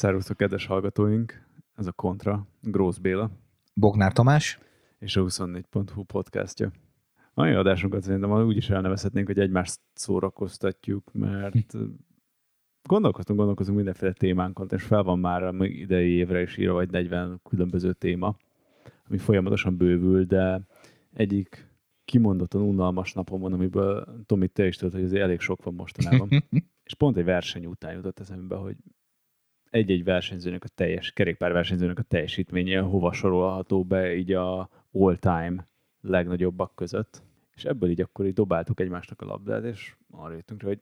Szervusztok, kedves hallgatóink! Ez a Kontra, Grósz Béla. Bognár Tamás. És a 24.hu podcastja. A mai adásunkat szerintem úgy is elnevezhetnénk, hogy egymást szórakoztatjuk, mert gondolkoztunk, gondolkozunk mindenféle témánkon, és fel van már a idei évre is írva, vagy 40 különböző téma, ami folyamatosan bővül, de egyik kimondottan unalmas napon van, amiből Tomi, te is tudod, hogy azért elég sok van mostanában. és pont egy verseny után jutott eszembe, hogy egy-egy versenyzőnek a teljes, kerékpárversenyzőnek a teljesítménye hova sorolható be így a all-time legnagyobbak között. És ebből így akkor így dobáltuk egymásnak a labdát, és arra jöttünk rá, hogy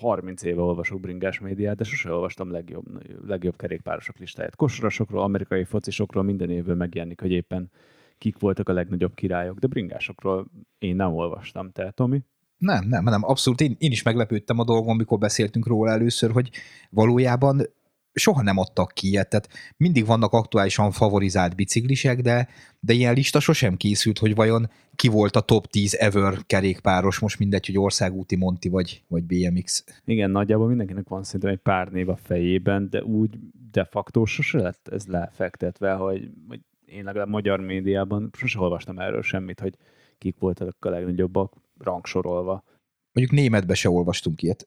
30 éve olvasok bringás médiát, de sose olvastam legjobb, legjobb kerékpárosok listáját. Kosarasokról, amerikai focisokról minden évben megjelenik, hogy éppen kik voltak a legnagyobb királyok, de bringásokról én nem olvastam. Te, Tomi? Nem, nem, nem, abszolút. Én, én is meglepődtem a dolgon, amikor beszéltünk róla először, hogy valójában soha nem adtak ki ilyet, tehát mindig vannak aktuálisan favorizált biciklisek, de, de ilyen lista sosem készült, hogy vajon ki volt a top 10 ever kerékpáros, most mindegy, hogy országúti Monti vagy, vagy BMX. Igen, nagyjából mindenkinek van szerintem egy pár név a fejében, de úgy de facto sose lett ez lefektetve, hogy, hogy én legalább magyar médiában sose olvastam erről semmit, hogy kik voltak a legnagyobbak rangsorolva. Mondjuk németbe se olvastunk ilyet.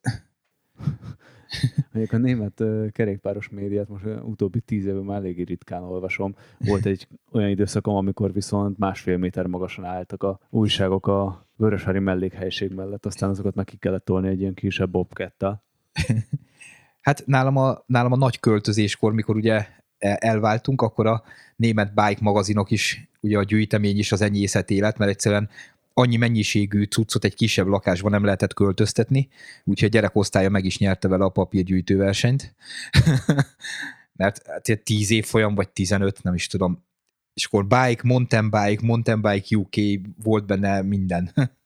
Mondjuk a német kerékpáros médiát most utóbbi tíz évben már eléggé ritkán olvasom. Volt egy olyan időszakom, amikor viszont másfél méter magasan álltak a újságok a Vöröshári mellékhelyiség mellett, aztán azokat meg ki kellett tolni egy ilyen kisebb bobkettel. hát nálam a, nálam a nagy költözéskor, mikor ugye elváltunk, akkor a német bike magazinok is, ugye a gyűjtemény is az enyészet élet, mert egyszerűen annyi mennyiségű cuccot egy kisebb lakásban nem lehetett költöztetni, úgyhogy a gyerekosztálya meg is nyerte vele a papírgyűjtő versenyt. Mert hát 10 év folyam, vagy 15, nem is tudom. És akkor bike, mountain bike, mountain bike UK, volt benne minden.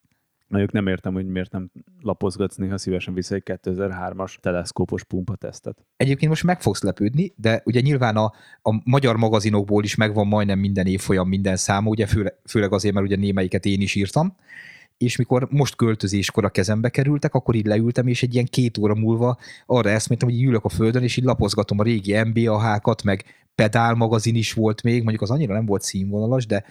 Mondjuk nem értem, hogy miért nem lapozgatsz néha szívesen vissza egy 2003-as teleszkópos pumpatesztet. Egyébként most meg fogsz lepődni, de ugye nyilván a, a magyar magazinokból is megvan majdnem minden évfolyam, minden száma, ugye főle, főleg azért, mert ugye némelyiket én is írtam, és mikor most költözéskor a kezembe kerültek, akkor így leültem, és egy ilyen két óra múlva arra eszméltem, hogy ülök a földön, és így lapozgatom a régi NBA-hákat, meg pedál magazin is volt még, mondjuk az annyira nem volt színvonalas, de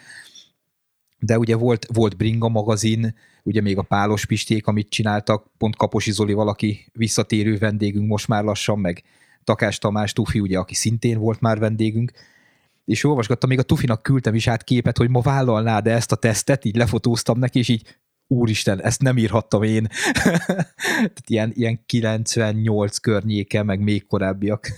de ugye volt, volt Bringa magazin, ugye még a Pálos Pisték, amit csináltak, pont Kaposi Zoli valaki visszatérő vendégünk most már lassan, meg Takás Tamás Tufi, ugye, aki szintén volt már vendégünk, és olvasgattam, még a Tufinak küldtem is át képet, hogy ma vállalnád ezt a tesztet, így lefotóztam neki, és így úristen, ezt nem írhattam én. Tehát ilyen, ilyen 98 környéke, meg még korábbiak.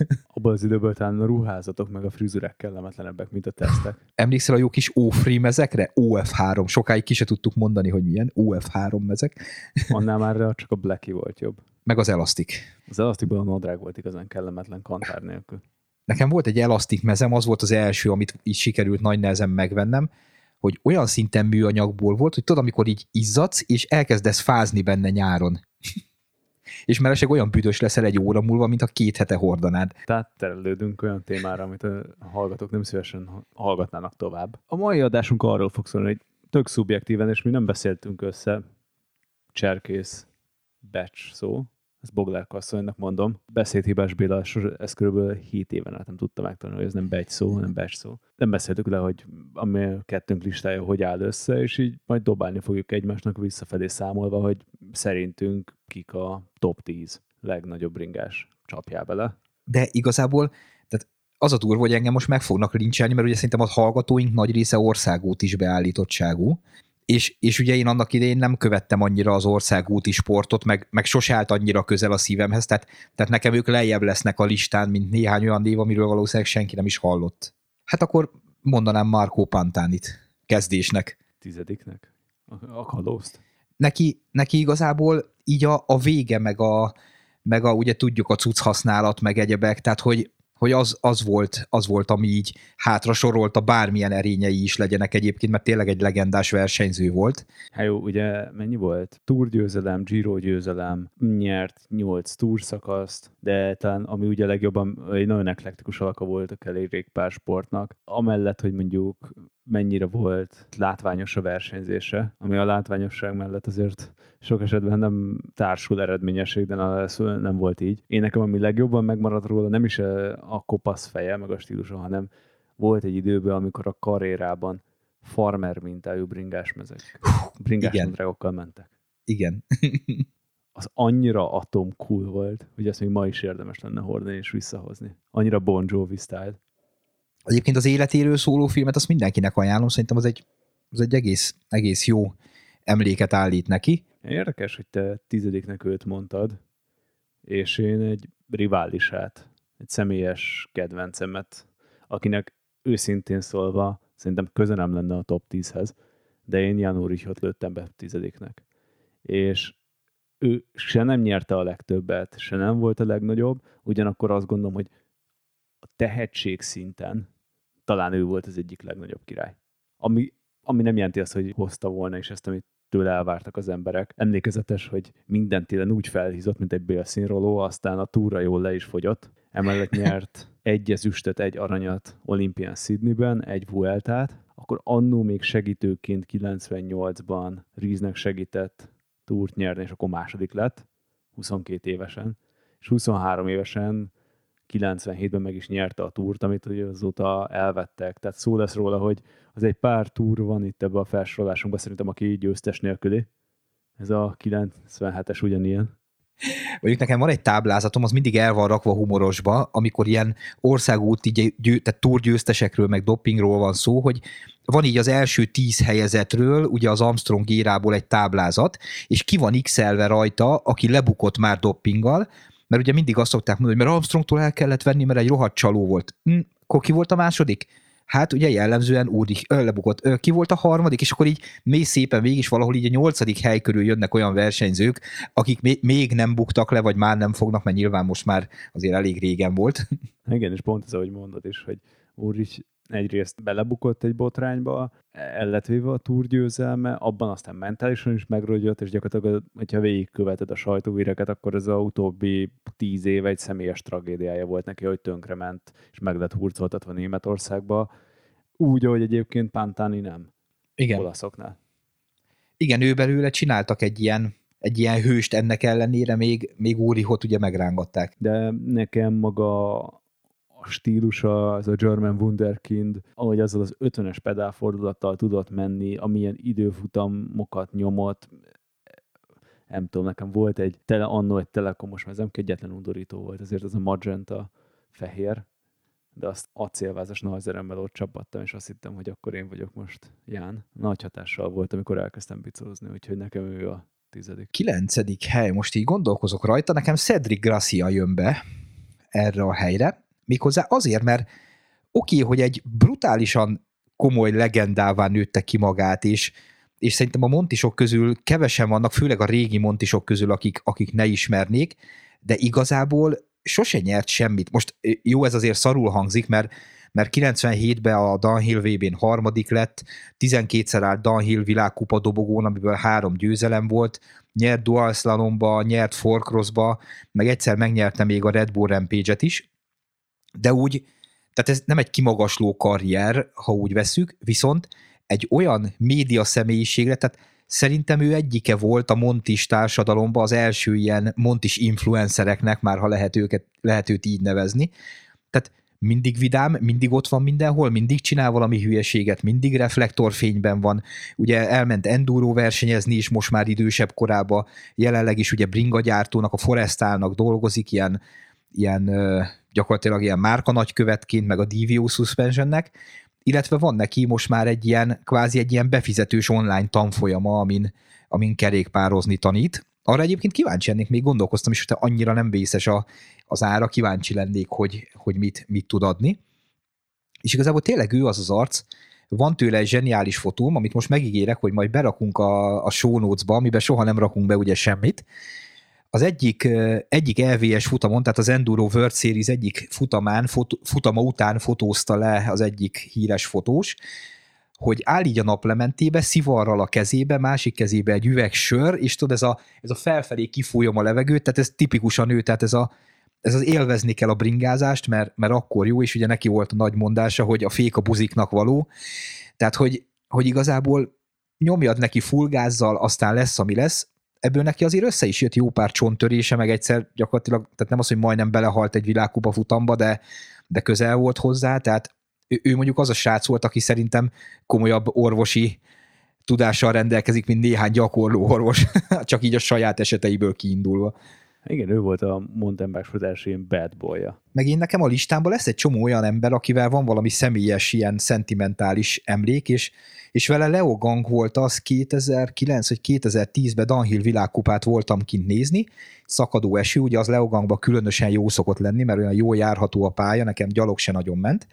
Abban az időben talán a ruházatok meg a frizurák kellemetlenebbek, mint a tesztek. Emlékszel a jó kis O-free mezekre? OF3. Sokáig ki se tudtuk mondani, hogy milyen. OF3 mezek. Annál már csak a Blacky volt jobb. Meg az elasztik. Az elasztikban a nadrág volt igazán kellemetlen kantár nélkül. Nekem volt egy elasztik mezem, az volt az első, amit így sikerült nagy nehezen megvennem, hogy olyan szinten műanyagból volt, hogy tudod, amikor így izzadsz, és elkezdesz fázni benne nyáron. És mellesleg olyan büdös leszel egy óra múlva, mint a két hete hordanád. Tehát terelődünk olyan témára, amit a hallgatók nem szívesen hallgatnának tovább. A mai adásunk arról fog szólni, hogy tök szubjektíven, és mi nem beszéltünk össze cserkész batch szó, ezt Boglár Kasszonynak mondom. Beszédhibás Béla, ez kb. 7 éven át nem tudta megtanulni, hogy ez nem begy szó, nem becs szó. Nem beszéltük le, hogy ami a kettőnk listája hogy áll össze, és így majd dobálni fogjuk egymásnak visszafelé számolva, hogy szerintünk kik a top 10 legnagyobb bringás csapjá bele. De igazából tehát az a durva, hogy engem most meg fognak lincselni, mert ugye szerintem a hallgatóink nagy része országút is beállítottságú, és, és ugye én annak idején nem követtem annyira az országúti sportot, meg, meg sose állt annyira közel a szívemhez, tehát, tehát nekem ők lejjebb lesznek a listán, mint néhány olyan név, amiről valószínűleg senki nem is hallott. Hát akkor mondanám Marco Pantánit kezdésnek. Tizediknek? A kalózt? Neki, neki igazából így a, a vége, meg a, meg a, ugye tudjuk a cucc használat, meg egyebek, tehát hogy, hogy az, az, volt, az volt, ami így hátra sorolta, bármilyen erényei is legyenek egyébként, mert tényleg egy legendás versenyző volt. Hát jó, ugye mennyi volt? Tour győzelem, Giro győzelem, nyert 8 Tour szakaszt, de talán ami ugye legjobban egy nagyon eklektikus alaka volt a kerékpársportnak, amellett, hogy mondjuk mennyire volt látványos a versenyzése, ami a látványosság mellett azért sok esetben nem társul eredményesség, de nem volt így. Én nekem ami legjobban megmaradt róla, nem is a kopasz feje, meg a stílusa, hanem volt egy időben, amikor a karrierában farmer mintájú bringásmezek, bringásmedrágokkal mentek. Igen. az annyira atom cool volt, hogy ezt még ma is érdemes lenne hordani és visszahozni. Annyira Bon Jovi style. Egyébként az életéről szóló filmet azt mindenkinek ajánlom, szerintem az egy, az egy egész, egész jó emléket állít neki. Érdekes, hogy te tizediknek őt mondtad, és én egy riválisát, egy személyes kedvencemet, akinek őszintén szólva szerintem köze nem lenne a top 10-hez, de én Jan Urichot lőttem be tizediknek. És ő se nem nyerte a legtöbbet, se nem volt a legnagyobb, ugyanakkor azt gondolom, hogy a tehetség szinten talán ő volt az egyik legnagyobb király. Ami, ami nem jelenti azt, hogy hozta volna is ezt, amit tőle elvártak az emberek. Emlékezetes, hogy minden télen úgy felhízott, mint egy bélszínroló, aztán a túra jól le is fogyott. Emellett nyert egy ezüstöt, egy aranyat olimpián Sydneyben, egy Vueltát, akkor annó még segítőként 98-ban Ríznek segített túrt nyerni, és akkor második lett, 22 évesen, és 23 évesen 97-ben meg is nyerte a túrt, amit ugye azóta elvettek. Tehát szó lesz róla, hogy az egy pár túr van itt ebben a felsorolásunkban, szerintem aki győztes nélküli. Ez a 97-es ugyanilyen. Mondjuk nekem van egy táblázatom, az mindig el van rakva humorosba, amikor ilyen országúti győ, tehát túrgyőztesekről, meg dopingról van szó, hogy van így az első tíz helyezetről, ugye az Armstrong érából egy táblázat, és ki van x rajta, aki lebukott már doppinggal, mert ugye mindig azt szokták mondani, hogy mert Armstrongtól el kellett venni, mert egy rohadt csaló volt. Hm, akkor ki volt a második? Hát ugye jellemzően úgy lebukott. Ki volt a harmadik, és akkor így mély szépen végig is valahol így a nyolcadik hely körül jönnek olyan versenyzők, akik még nem buktak le, vagy már nem fognak, mert nyilván most már azért elég régen volt. Igen, és pont ez, ahogy mondod is, hogy Úrich egyrészt belebukott egy botrányba, el lett véve a túrgyőzelme, abban aztán mentálisan is megrögyött, és gyakorlatilag, hogyha végigköveted a sajtóvíreket, akkor ez a utóbbi tíz év egy személyes tragédiája volt neki, hogy tönkrement, és meg lett hurcoltatva Németországba, úgy, ahogy egyébként Pantani nem. Igen. Olaszoknál. Igen, ő belőle csináltak egy ilyen, egy ilyen hőst ennek ellenére, még, még Úrihot ugye megrángatták. De nekem maga stílusa, az a German Wunderkind, ahogy azzal az 50-es pedálfordulattal tudott menni, amilyen időfutamokat nyomott, nem tudom, nekem volt egy, tele, annó egy telekomos mezem, egyetlen undorító volt, ezért az a magenta fehér, de azt acélvázas nagyzeremmel ott csapattam, és azt hittem, hogy akkor én vagyok most Ján. Nagy hatással volt, amikor elkezdtem bicózni, úgyhogy nekem ő a tizedik. Kilencedik hely, most így gondolkozok rajta, nekem Cedric Gracia jön be erre a helyre, Méghozzá azért, mert oké, hogy egy brutálisan komoly legendává nőtte ki magát, és, és szerintem a montisok közül kevesen vannak, főleg a régi montisok közül, akik, akik ne ismernék, de igazából sose nyert semmit. Most jó, ez azért szarul hangzik, mert mert 97-ben a Downhill VB-n harmadik lett, 12-szer állt Downhill világkupa dobogón, amiből három győzelem volt, nyert Dual Slalomba, nyert Forcrossba, meg egyszer megnyerte még a Red Bull Rampage-et is, de úgy, tehát ez nem egy kimagasló karrier, ha úgy veszük, viszont egy olyan média személyiségre, tehát szerintem ő egyike volt a Montis társadalomban az első ilyen Montis influencereknek, már ha lehet, őket, lehet őt így nevezni. Tehát mindig vidám, mindig ott van mindenhol, mindig csinál valami hülyeséget, mindig reflektorfényben van. Ugye elment enduro versenyezni is most már idősebb korába, jelenleg is ugye bringagyártónak, a Forestálnak dolgozik, ilyen, ilyen gyakorlatilag ilyen márka nagykövetként, meg a DVO suspensionnek, illetve van neki most már egy ilyen, kvázi egy ilyen befizetős online tanfolyama, amin, amin kerékpározni tanít. Arra egyébként kíváncsi lennék, még gondolkoztam is, hogy annyira nem vészes a, az ára, kíváncsi lennék, hogy, hogy mit, mit tud adni. És igazából tényleg ő az az arc, van tőle egy zseniális fotóm, amit most megígérek, hogy majd berakunk a, a show notes-ba, amiben soha nem rakunk be ugye semmit, az egyik, egyik LVS futamon, tehát az Enduro World Series egyik futamán, fot, futama után fotózta le az egyik híres fotós, hogy áll így a naplementébe, szivarral a kezébe, másik kezébe egy üveg sör, és tudod, ez a, ez a felfelé kifújom a levegőt, tehát ez tipikusan ő, tehát ez, a, ez az élvezni kell a bringázást, mert, mert akkor jó, és ugye neki volt a nagy mondása, hogy a fék a buziknak való, tehát hogy, hogy igazából nyomjad neki fullgázzal, aztán lesz, ami lesz, ebből neki azért össze is jött jó pár csonttörése, meg egyszer gyakorlatilag, tehát nem az, hogy majdnem belehalt egy világkupa futamba, de, de közel volt hozzá, tehát ő, ő mondjuk az a srác volt, aki szerintem komolyabb orvosi tudással rendelkezik, mint néhány gyakorló orvos, csak így a saját eseteiből kiindulva. Igen, ő volt a bike első ilyen bad boy -ja. Meg én nekem a listámban lesz egy csomó olyan ember, akivel van valami személyes, ilyen szentimentális emlék, és, és vele Leo Gang volt az 2009 vagy 2010-ben Dunhill világkupát voltam kint nézni, szakadó eső, ugye az Leo Gangban különösen jó szokott lenni, mert olyan jó járható a pálya, nekem gyalog se nagyon ment,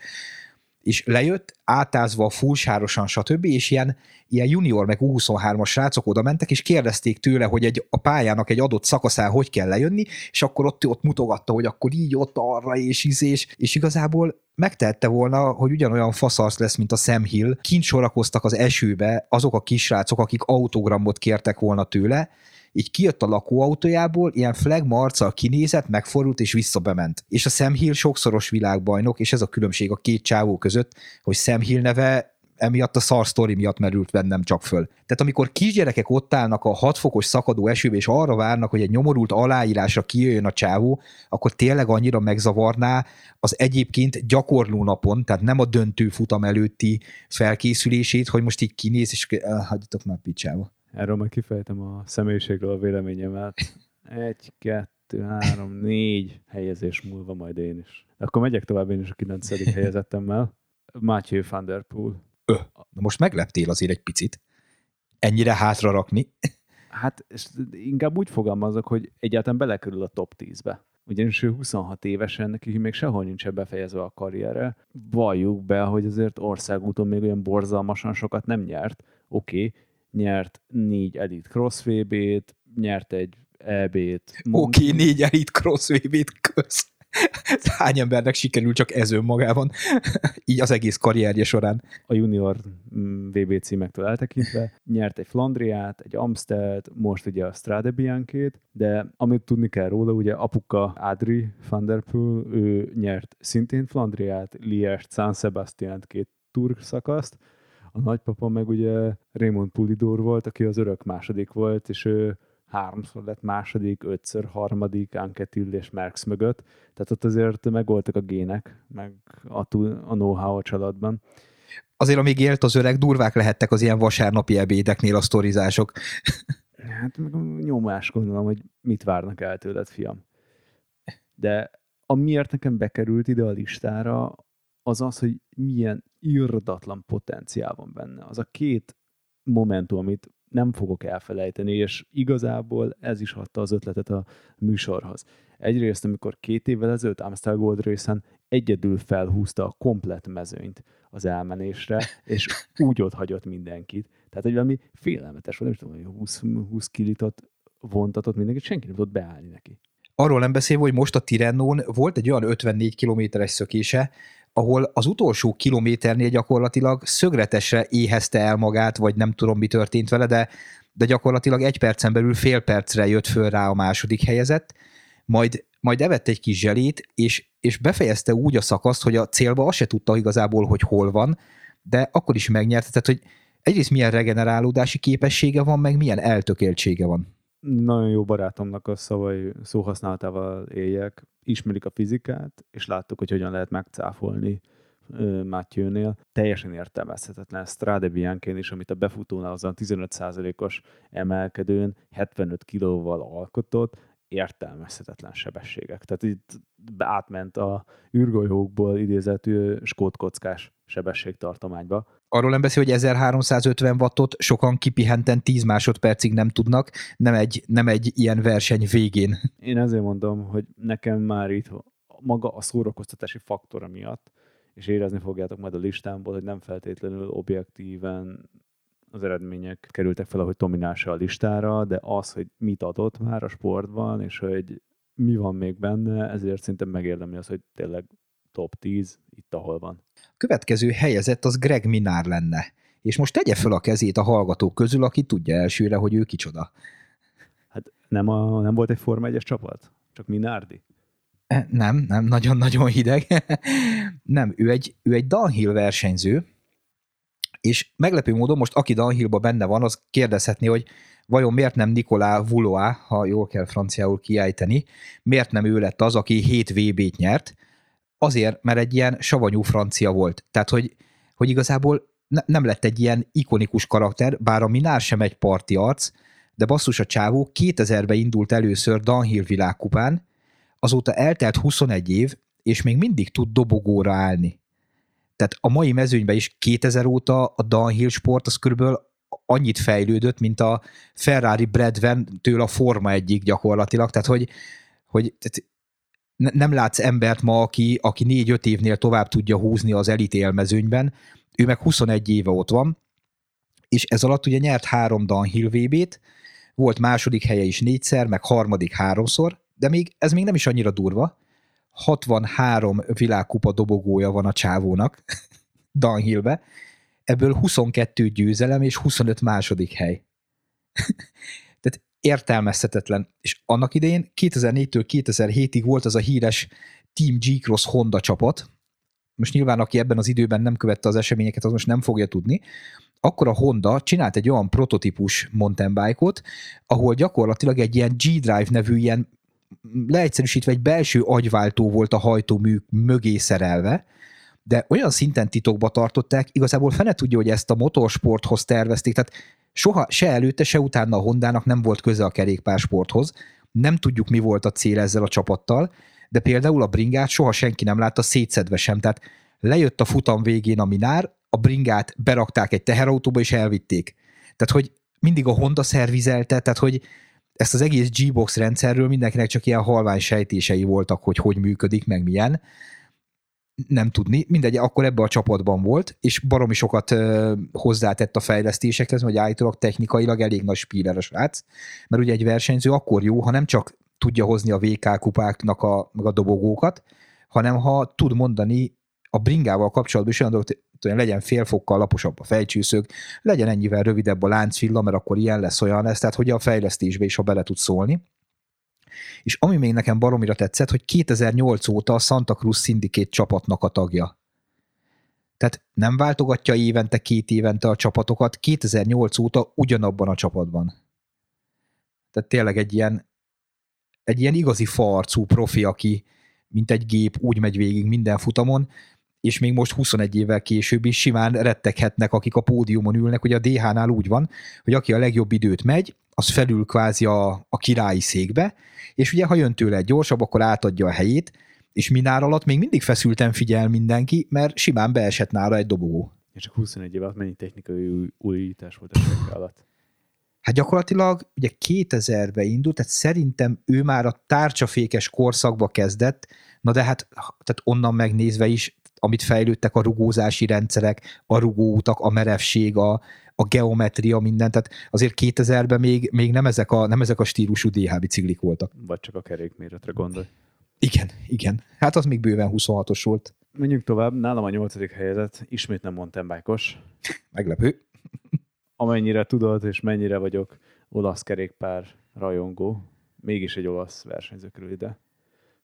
és lejött, átázva fullsárosan, stb., és ilyen, ilyen junior meg 23 as srácok oda mentek, és kérdezték tőle, hogy egy, a pályának egy adott szakaszán hogy kell lejönni, és akkor ott, ott mutogatta, hogy akkor így ott arra, és izés, és igazából megtehette volna, hogy ugyanolyan faszarsz lesz, mint a Sam Hill. Kint sorakoztak az esőbe azok a kisrácok, akik autogramot kértek volna tőle, így kijött a lakóautójából, ilyen flagma arccal kinézett, megfordult és visszabement. És a Sam Hill sokszoros világbajnok, és ez a különbség a két csávó között, hogy Sam Hill neve emiatt a szar sztori miatt merült bennem csak föl. Tehát amikor kisgyerekek ott állnak a 6 fokos szakadó esőbe, és arra várnak, hogy egy nyomorult aláírásra kijöjjön a csávó, akkor tényleg annyira megzavarná az egyébként gyakorló napon, tehát nem a döntő futam előtti felkészülését, hogy most így kinéz, és hagyjatok már picsába. Erről majd kifejtem a személyiségről a véleményemet. Egy, kettő, három, négy helyezés múlva majd én is. Akkor megyek tovább én is a kilencedik helyezettemmel. Matthew van der Poel. Ö, most megleptél azért egy picit. Ennyire hátra rakni. Hát inkább úgy fogalmazok, hogy egyáltalán belekerül a top 10-be. Ugyanis ő 26 évesen, neki még sehol nincs befejezve a karriere. Valljuk be, hogy azért országúton még olyan borzalmasan sokat nem nyert. Oké, okay, nyert négy Elite Cross VB-t, nyert egy EB-t. Oké, okay, négy Elite Cross VB-t, kösz. Hány embernek sikerül csak ez önmagában, így az egész karrierje során. A junior mm, VB címektől eltekintve nyert egy Flandriát, egy Amstelt, most ugye a Strade Bianchét, de amit tudni kell róla, ugye apuka Adri van der Poel, ő nyert szintén Flandriát, Liest, San Sebastian két Tour szakaszt, a nagypapa meg ugye Raymond Pulidor volt, aki az örök második volt, és ő háromszor lett második, ötször harmadik, Anketil és Merckx mögött. Tehát ott azért megvoltak a gének, meg a, a know-how a családban. Azért, amíg élt az öreg, durvák lehettek az ilyen vasárnapi ebédeknél a sztorizások. Hát nyomás gondolom, hogy mit várnak el tőled, fiam. De amiért nekem bekerült ide a listára, az az, hogy milyen irdatlan potenciál van benne. Az a két momentum, amit nem fogok elfelejteni, és igazából ez is adta az ötletet a műsorhoz. Egyrészt, amikor két évvel ezelőtt Amstel Gold részen egyedül felhúzta a komplet mezőnyt az elmenésre, és úgy ott hagyott mindenkit. Tehát, hogy valami félelmetes volt, nem tudom, hogy 20, 20 kilitot vontatott mindenkit, senki nem tudott beállni neki. Arról nem beszélve, hogy most a Tirennón volt egy olyan 54 kilométeres szökése, ahol az utolsó kilométernél gyakorlatilag szögletesre éhezte el magát, vagy nem tudom, mi történt vele, de, de gyakorlatilag egy percen belül fél percre jött föl rá a második helyezett, majd, majd evett egy kis zselét, és, és befejezte úgy a szakaszt, hogy a célba azt se tudta igazából, hogy hol van, de akkor is megnyerte, tehát hogy egyrészt milyen regenerálódási képessége van, meg milyen eltökéltsége van. Nagyon jó barátomnak a szavai szóhasználatával éljek ismerik a fizikát, és láttuk, hogy hogyan lehet megcáfolni Matthew-nél. Teljesen értelmezhetetlen Strade Bianchén is, amit a befutónál azon 15%-os emelkedőn 75 kilóval alkotott, értelmezhetetlen sebességek. Tehát itt átment a űrgolyókból idézett skótkockás sebességtartományba. Arról nem beszél, hogy 1350 wattot sokan kipihenten 10 másodpercig nem tudnak, nem egy, nem egy ilyen verseny végén. Én ezért mondom, hogy nekem már itt maga a szórakoztatási faktora miatt, és érezni fogjátok majd a listámból, hogy nem feltétlenül objektíven az eredmények kerültek fel, ahogy dominása a listára, de az, hogy mit adott már a sportban, és hogy mi van még benne, ezért szinte megérdemli az, hogy tényleg top 10 itt, ahol van. A következő helyezett az Greg Minár lenne. És most tegye fel a kezét a hallgatók közül, aki tudja elsőre, hogy ő kicsoda. Hát nem, a, nem volt egy Forma 1 csapat? Csak Minardi? E, nem, nem, nagyon-nagyon hideg. nem, ő egy, ő egy downhill versenyző, és meglepő módon most aki downhillba benne van, az kérdezhetné, hogy vajon miért nem Nikolá Vuloa, ha jól kell franciául kiejteni, miért nem ő lett az, aki 7 VB-t nyert, azért, mert egy ilyen savanyú francia volt. Tehát, hogy, hogy igazából ne, nem lett egy ilyen ikonikus karakter, bár a Minár sem egy parti arc, de basszus a csávó 2000-ben indult először Downhill világkupán, azóta eltelt 21 év, és még mindig tud dobogóra állni. Tehát a mai mezőnyben is 2000 óta a downhill sport az körülbelül annyit fejlődött, mint a Ferrari Brad Van-től a Forma egyik gyakorlatilag, tehát hogy, hogy tehát nem látsz embert ma, aki, aki négy-öt évnél tovább tudja húzni az elit élmezőnyben, ő meg 21 éve ott van, és ez alatt ugye nyert három Downhill VB-t, volt második helye is négyszer, meg harmadik háromszor, de még ez még nem is annyira durva. 63 világkupa dobogója van a csávónak Downhillbe, ebből 22 győzelem és 25 második hely. Értelmezhetetlen. És annak idején 2004-től 2007-ig volt az a híres Team G-Cross Honda csapat, most nyilván aki ebben az időben nem követte az eseményeket, az most nem fogja tudni, akkor a Honda csinált egy olyan prototípus mountain bike-ot, ahol gyakorlatilag egy ilyen G-Drive nevű ilyen leegyszerűsítve egy belső agyváltó volt a hajtómű mögé szerelve, de olyan szinten titokba tartották, igazából fene tudja, hogy ezt a motorsporthoz tervezték, tehát soha se előtte, se utána a Hondának nem volt köze a kerékpársporthoz, nem tudjuk, mi volt a cél ezzel a csapattal, de például a bringát soha senki nem látta szétszedve sem, tehát lejött a futam végén a minár, a bringát berakták egy teherautóba és elvitték. Tehát, hogy mindig a Honda szervizelte, tehát, hogy ezt az egész G-Box rendszerről mindenkinek csak ilyen halvány sejtései voltak, hogy hogy működik, meg milyen. Nem tudni. Mindegy, akkor ebbe a csapatban volt, és baromi sokat ö, hozzátett a fejlesztésekhez, hogy állítólag technikailag elég nagy spíler a srác, mert ugye egy versenyző akkor jó, ha nem csak tudja hozni a VK kupáknak a, meg a dobogókat, hanem ha tud mondani a bringával kapcsolatban is olyan dolgot, hogy legyen fél fokkal laposabb a fejcsőszög, legyen ennyivel rövidebb a láncfilla, mert akkor ilyen lesz, olyan lesz, tehát hogy a fejlesztésbe is, ha bele tud szólni. És ami még nekem baromira tetszett, hogy 2008 óta a Santa Cruz Syndicate csapatnak a tagja. Tehát nem váltogatja évente, két évente a csapatokat, 2008 óta ugyanabban a csapatban. Tehát tényleg egy ilyen, egy ilyen igazi farcú profi, aki mint egy gép úgy megy végig minden futamon, és még most 21 évvel később is simán retteghetnek, akik a pódiumon ülnek, hogy a DH-nál úgy van, hogy aki a legjobb időt megy, az felül kvázi a, a királyi székbe, és ugye ha jön tőle egy gyorsabb, akkor átadja a helyét, és minár alatt még mindig feszülten figyel mindenki, mert simán beesett nála egy dobogó. És csak 21 év alatt mennyi technikai újítás volt a alatt? Hát gyakorlatilag ugye 2000-ben indult, tehát szerintem ő már a tárcsafékes korszakba kezdett, na de hát tehát onnan megnézve is amit fejlődtek a rugózási rendszerek, a rugóutak, a merevség, a, a geometria, minden, tehát azért 2000-ben még, még nem, ezek a, nem ezek a stílusú DH biciklik voltak. Vagy csak a kerékméretre gondolj. Igen, igen. Hát az még bőven 26-os volt. Menjünk tovább. Nálam a nyolcadik helyzet, ismét nem mondtam bájkos. Meglepő. Amennyire tudod, és mennyire vagyok olasz kerékpár rajongó, mégis egy olasz versenyző kerül ide.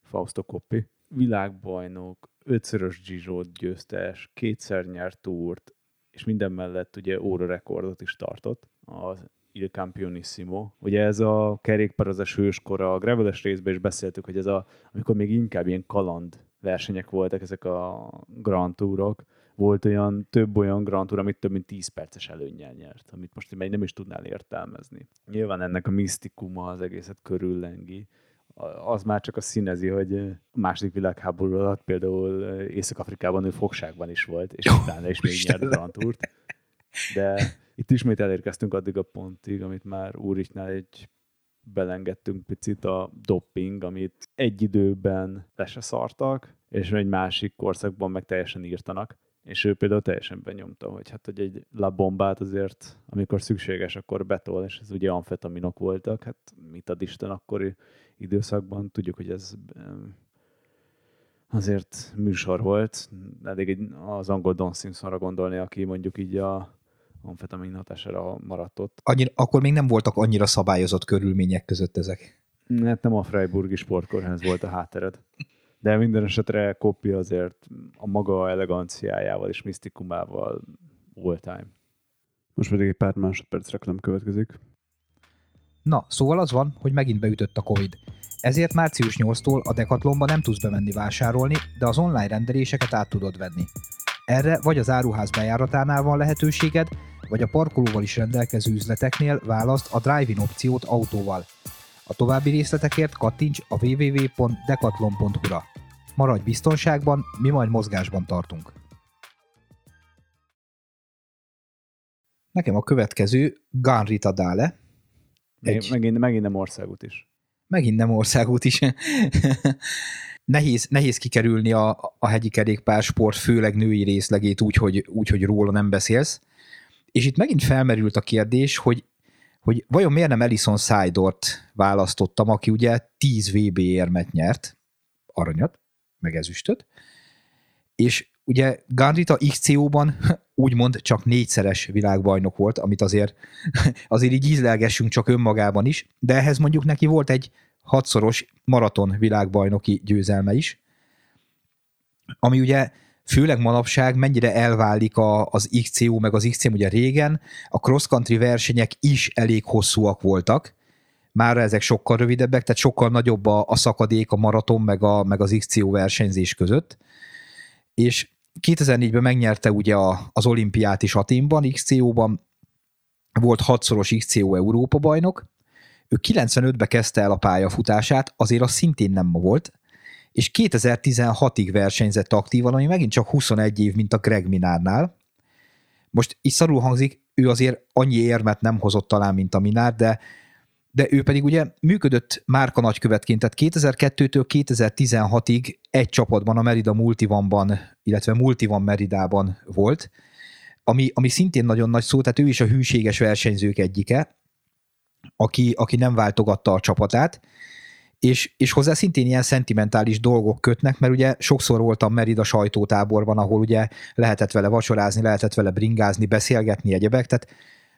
Fausto Coppi. Világbajnok, ötszörös Gizsót győztes, kétszer nyert túrt, és minden mellett ugye óra rekordot is tartott, az Il Campionissimo. Ugye ez a kerékpározás hőskora, a graveles részben is beszéltük, hogy ez a, amikor még inkább ilyen kaland versenyek voltak ezek a Grand Tourok, volt olyan, több olyan Grand Tour, amit több mint 10 perces előnnyel nyert, amit most még nem is tudnál értelmezni. Nyilván ennek a misztikuma az egészet körüllengi, az már csak a színezi, hogy a második világháború alatt például Észak-Afrikában ő fogságban is volt, és utána is még nyert Grand Tourt. De itt ismét elérkeztünk addig a pontig, amit már Úriknál egy belengedtünk picit a dopping, amit egy időben le se szartak, és egy másik korszakban meg teljesen írtanak. És ő például teljesen benyomta, hogy hát hogy egy labombát azért, amikor szükséges, akkor betol, és ez ugye amfetaminok voltak, hát mit ad Isten akkori időszakban. Tudjuk, hogy ez azért műsor volt, elég az angol Don Simpsonra gondolni, aki mondjuk így a amfetamin hatására maradt ott. Annyira, akkor még nem voltak annyira szabályozott körülmények között ezek. Hát nem a Freiburgi sportkórház volt a háttered. De minden esetre Koppi azért a maga eleganciájával és misztikumával all time. Most pedig egy pár másodperc reklám következik. Na, szóval az van, hogy megint beütött a Covid. Ezért március 8-tól a Decathlonba nem tudsz bemenni vásárolni, de az online rendeléseket át tudod venni. Erre vagy az áruház bejáratánál van lehetőséged, vagy a parkolóval is rendelkező üzleteknél választ a drive-in opciót autóval. A további részletekért kattints a www.decathlon.hu-ra. Maradj biztonságban, mi majd mozgásban tartunk. Nekem a következő Ganrita Dale. Egy... Megint, megint nem országút is. Megint nem országút is. nehéz, nehéz kikerülni a, a hegyi kerékpársport, főleg női részlegét úgy hogy, úgy, hogy róla nem beszélsz. És itt megint felmerült a kérdés, hogy, hogy vajon miért nem Elison Szádort választottam, aki ugye 10 VB érmet nyert, aranyat, meg ezüstöt, és ugye Gandrita XCO-ban úgymond csak négyszeres világbajnok volt, amit azért, azért így ízlelgessünk csak önmagában is, de ehhez mondjuk neki volt egy hatszoros maraton világbajnoki győzelme is, ami ugye főleg manapság mennyire elválik a, az XCO, meg az XCM ugye régen, a cross-country versenyek is elég hosszúak voltak, már ezek sokkal rövidebbek, tehát sokkal nagyobb a, a szakadék a maraton meg, a, meg az XCO versenyzés között, és 2004-ben megnyerte ugye a, az olimpiát is Aténban, XCO-ban, volt hatszoros XCO Európa bajnok, ő 95-ben kezdte el a pályafutását, azért az szintén nem volt, és 2016-ig versenyzett aktívan, ami megint csak 21 év, mint a Greg Minárnál. Most így szarul hangzik, ő azért annyi érmet nem hozott talán, mint a Minár, de, de ő pedig ugye működött márka nagykövetként, tehát 2002-től 2016-ig egy csapatban, a Merida Multivanban, illetve Multivan Meridában volt, ami, ami szintén nagyon nagy szó, tehát ő is a hűséges versenyzők egyike, aki, aki nem váltogatta a csapatát, és, és hozzá szintén ilyen szentimentális dolgok kötnek, mert ugye sokszor voltam Merida sajtótáborban, ahol ugye lehetett vele vacsorázni, lehetett vele bringázni, beszélgetni egyebek, tehát,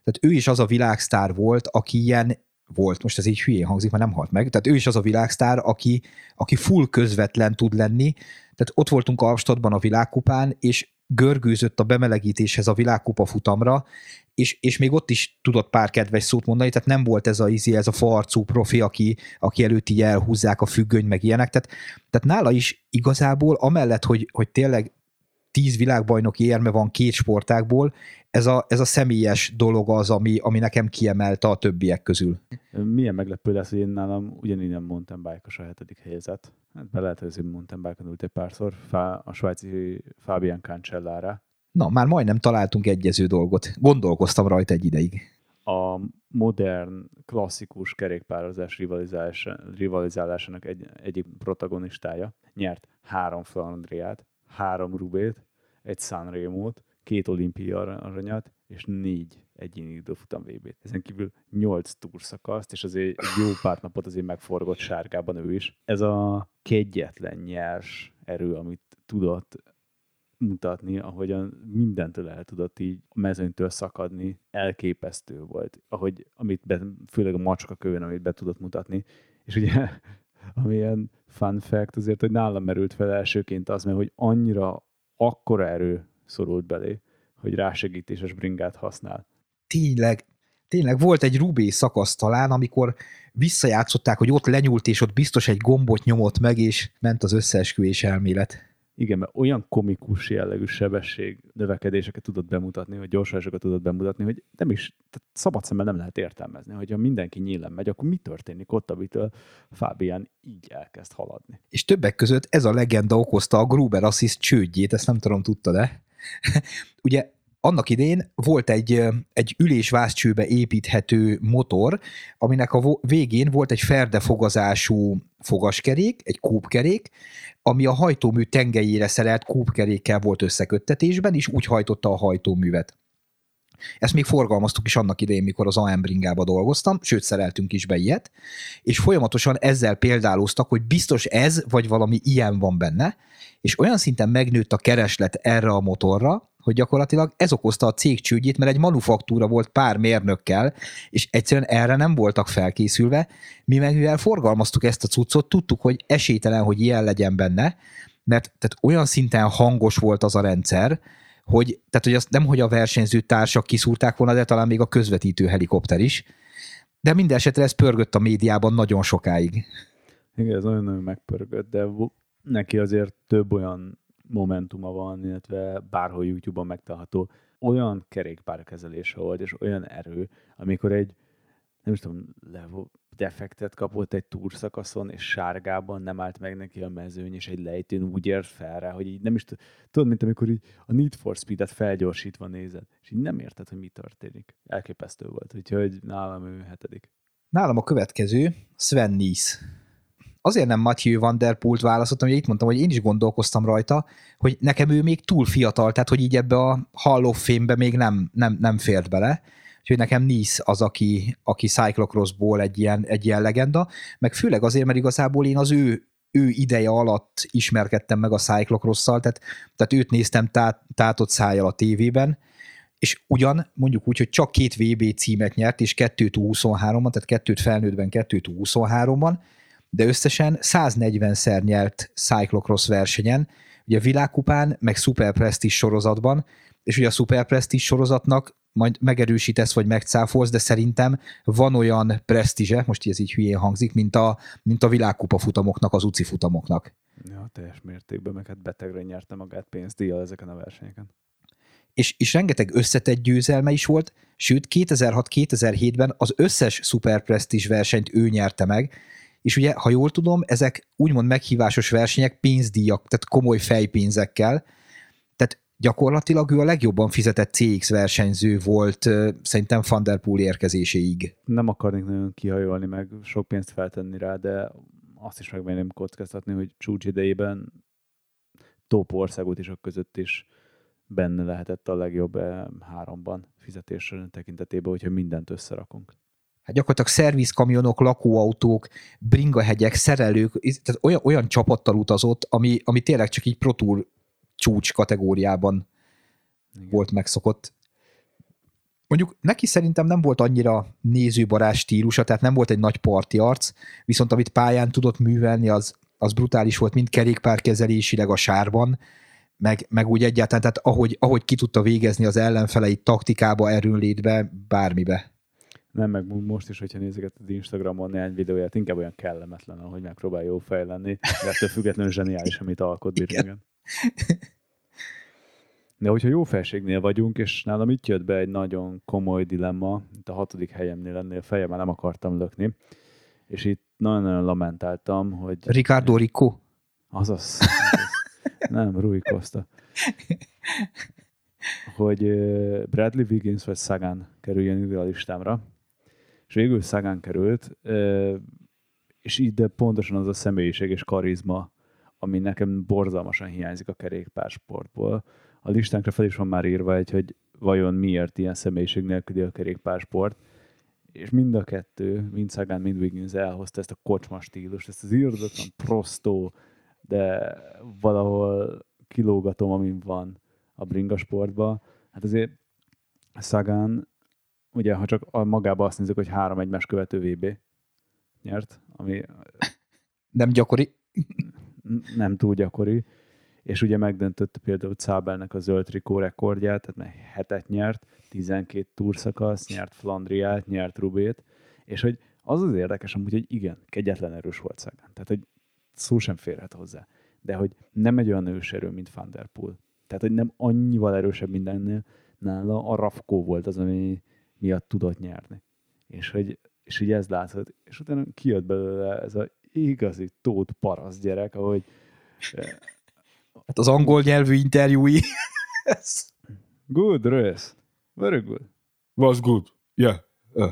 tehát ő is az a világsztár volt, aki ilyen volt, most ez így hülyén hangzik, mert nem halt meg, tehát ő is az a világsztár, aki, aki full közvetlen tud lenni, tehát ott voltunk Alstadban a világkupán, és görgőzött a bemelegítéshez a világkupa futamra, és, és még ott is tudott pár kedves szót mondani, tehát nem volt ez a izi, ez a farcú profi, aki, aki előtt így elhúzzák a függöny, meg ilyenek, tehát, tehát nála is igazából, amellett, hogy, hogy tényleg tíz világbajnoki érme van két sportákból, ez a, ez a személyes dolog az, ami, ami nekem kiemelte a többiek közül. Milyen meglepő lesz, hogy én nálam ugyanígy nem mountain bike a hetedik helyzet. Hát be lehet, hogy mountain bike-on ült egy párszor, a svájci Fabian Cancellára, Na, már majdnem találtunk egyező dolgot. Gondolkoztam rajta egy ideig. A modern, klasszikus kerékpározás rivalizálásának egy, egyik protagonistája nyert három Flandriát, három Rubét, egy Sanremo-t, két olimpia aranyat, és négy egyéni időfutam vb t Ezen kívül nyolc túrszakaszt, és azért jó pár napot azért megforgott sárgában ő is. Ez a kegyetlen nyers erő, amit tudott mutatni, ahogyan mindentől el tudott így a mezőnytől szakadni, elképesztő volt, ahogy, amit be, főleg a macska kövön, amit be tudott mutatni, és ugye amilyen fun fact azért, hogy nálam merült fel elsőként az, mert hogy annyira akkora erő szorult belé, hogy rásegítéses bringát használ. Tényleg, tényleg volt egy Rubé szakasz talán, amikor visszajátszották, hogy ott lenyúlt, és ott biztos egy gombot nyomott meg, és ment az összeesküvés elmélet. Igen, mert olyan komikus jellegű sebesség növekedéseket tudott bemutatni, vagy gyorsulásokat tudott bemutatni, hogy nem is, tehát szabad szemmel nem lehet értelmezni, hogy ha mindenki nyílen megy, akkor mi történik ott, amitől Fábián így elkezd haladni. És többek között ez a legenda okozta a Gruber Assist csődjét, ezt nem tudom, tudta de Ugye annak idén volt egy, egy ülésvászcsőbe építhető motor, aminek a végén volt egy ferdefogazású fogaskerék, egy kúpkerék, ami a hajtómű tengelyére szerelt kúpkerékkel volt összeköttetésben, és úgy hajtotta a hajtóművet. Ezt még forgalmaztuk is annak idején, mikor az AM Bringába dolgoztam, sőt, szereltünk is be ilyet, és folyamatosan ezzel példáloztak, hogy biztos ez, vagy valami ilyen van benne, és olyan szinten megnőtt a kereslet erre a motorra, hogy gyakorlatilag ez okozta a cég csődjét, mert egy manufaktúra volt pár mérnökkel, és egyszerűen erre nem voltak felkészülve. Mi meg mivel forgalmaztuk ezt a cuccot, tudtuk, hogy esélytelen, hogy ilyen legyen benne, mert tehát olyan szinten hangos volt az a rendszer, hogy, tehát, hogy azt nem, hogy a versenyző társak kiszúrták volna, de talán még a közvetítő helikopter is. De minden esetre ez pörgött a médiában nagyon sokáig. Igen, ez nagyon-nagyon megpörgött, de neki azért több olyan momentuma van, illetve bárhol YouTube-on megtalálható, olyan kerékpárkezelése volt, és olyan erő, amikor egy, nem is tudom, defektet kapott egy túrszakaszon, és sárgában nem állt meg neki a mezőny, és egy lejtőn úgy ért fel rá, hogy így nem is tudod, mint amikor így a Need for Speed-et felgyorsítva nézed, és így nem érted, hogy mi történik. Elképesztő volt, úgyhogy nálam ő hetedik. Nálam a következő, Sven Nys. Azért nem Matthew Van Der Pult választottam, hogy itt mondtam, hogy én is gondolkoztam rajta, hogy nekem ő még túl fiatal, tehát hogy így ebbe a Hall of Fame-be még nem, nem, nem fért bele. Úgyhogy nekem Nice az, aki, aki cyclocrossból egy ilyen, egy ilyen legenda, meg főleg azért, mert igazából én az ő, ő ideje alatt ismerkedtem meg a cyclocrosszal, tehát, tehát őt néztem tát, tátott szájjal a tévében, és ugyan mondjuk úgy, hogy csak két VB címet nyert, és kettőt 23-ban, tehát kettőt felnőttben, kettőt 23-ban, de összesen 140-szer nyert cyclocross versenyen, ugye a világkupán, meg Super Prestige sorozatban, és ugye a Super Prestige sorozatnak majd megerősítesz, vagy megcáfolsz, de szerintem van olyan presztízse, most ez így hülyén hangzik, mint a, mint a világkupa futamoknak, az UCI futamoknak. Ja, teljes mértékben, meg hát betegre nyerte magát pénzdíjjal ezeken a versenyeken. És, és rengeteg összetett győzelme is volt, sőt 2006-2007-ben az összes Super Prestige versenyt ő nyerte meg, és ugye, ha jól tudom, ezek úgymond meghívásos versenyek pénzdíjak, tehát komoly fejpénzekkel, gyakorlatilag ő a legjobban fizetett CX versenyző volt szerintem Van Der Poel érkezéséig. Nem akarnék nagyon kihajolni, meg sok pénzt feltenni rá, de azt is megmenném kockáztatni, hogy csúcs idejében top országot is a között is benne lehetett a legjobb háromban fizetés tekintetében, hogyha mindent összerakunk. Hát gyakorlatilag szervizkamionok, lakóautók, bringahegyek, szerelők, tehát olyan, olyan csapattal utazott, ami, ami tényleg csak így Pro Tour csúcs kategóriában Igen. volt megszokott. Mondjuk neki szerintem nem volt annyira nézőbarás stílusa, tehát nem volt egy nagy parti arc, viszont amit pályán tudott művelni, az, az brutális volt, mind kerékpárkezelésileg a sárban, meg, meg úgy egyáltalán, tehát ahogy, ahogy ki tudta végezni az ellenfeleit taktikába, erőnlétbe, bármibe. Nem, meg most is, hogyha nézegeted Instagramon néhány videóját, inkább olyan kellemetlen, ahogy megpróbál jó fej lenni, de ettől függetlenül zseniális, amit alkot Birmingham. De hogyha jó felségnél vagyunk, és nálam itt jött be egy nagyon komoly dilemma, itt a hatodik helyemnél ennél fejemmel nem akartam lökni, és itt nagyon-nagyon lamentáltam, hogy... Ricardo Rico? Azaz. azaz. nem, Rui Costa. Hogy Bradley Wiggins vagy Sagan kerüljön ide a listámra, és végül Sagan került, és ide pontosan az a személyiség és karizma, ami nekem borzalmasan hiányzik a kerékpársportból. A listánkra fel is van már írva egy, hogy vajon miért ilyen személyiség nélküli a kerékpársport, és mind a kettő, mind Sagan, mind Wiggins elhozta ezt a kocsma stílust, ezt az írdatlan prostó, de valahol kilógatom, amin van a bringa sportba. Hát azért Sagan, ugye, ha csak a magába azt nézzük, hogy három egymás követő VB nyert, ami... Nem gyakori. Nem túl gyakori, és ugye megdöntötte például Cábelnek a zöld trikó rekordját, tehát mert hetet nyert, 12 túrszakasz, nyert Flandriát, nyert Rubét, és hogy az az érdekes amúgy, hogy igen, kegyetlen erős volt Szagán, tehát hogy szó sem férhet hozzá, de hogy nem egy olyan ős erő, mint Van Der Poel. Tehát, hogy nem annyival erősebb mindennél, nála a Rafkó volt az, ami miatt tudott nyerni. És hogy és így ez látszott, és utána kijött belőle ez a igazi tót parasz gyerek, ahogy... Eh, hát az angol nyelvű interjúi. good race. Very good. Was good. Yeah. Uh.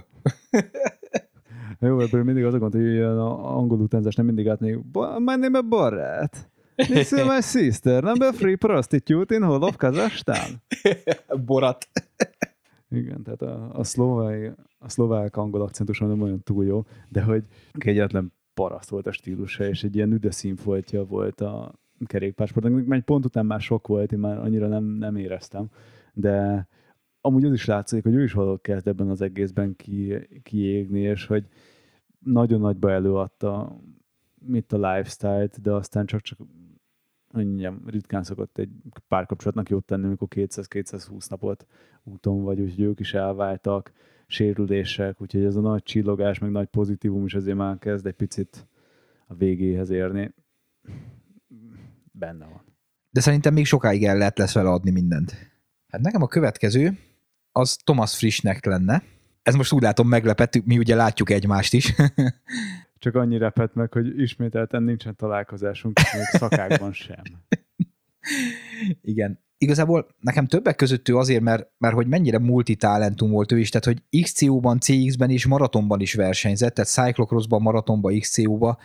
Jó, ebből mindig az a gond, hogy ilyen angol utánzás nem mindig átnék. My name is Barrett. This is my sister, number three prostitute in whole of Kazakhstan. Borat. Igen, tehát a, a, szlovák, a szlovák angol akcentus nem olyan túl jó, de hogy kegyetlen paraszt volt a stílusa, és egy ilyen üde színfoltja volt a kerékpársportnak. Egy pont után már sok volt, én már annyira nem, nem éreztem, de amúgy az is látszik, hogy ő is valahol kezd ebben az egészben ki, kiégni, és hogy nagyon nagyba előadta mit a lifestyle-t, de aztán csak-csak mondjam, ritkán szokott egy párkapcsolatnak jót tenni, amikor 200-220 napot úton vagy, úgyhogy ők is elváltak, sérülések, úgyhogy ez a nagy csillogás, meg nagy pozitívum is azért már kezd egy picit a végéhez érni, benne van. De szerintem még sokáig el lehet lesz vele adni mindent. Hát nekem a következő, az Thomas Frischnek lenne. Ez most úgy látom meglepett, mi ugye látjuk egymást is. Csak annyi repet meg, hogy ismételten nincsen találkozásunk, még szakákban sem. Igen. Igazából nekem többek között ő azért, mert, mert hogy mennyire multitalentum volt ő is, tehát hogy XCO-ban, CX-ben is, maratonban is versenyzett, tehát Cyclocrossban, maratonban, XCO-ba,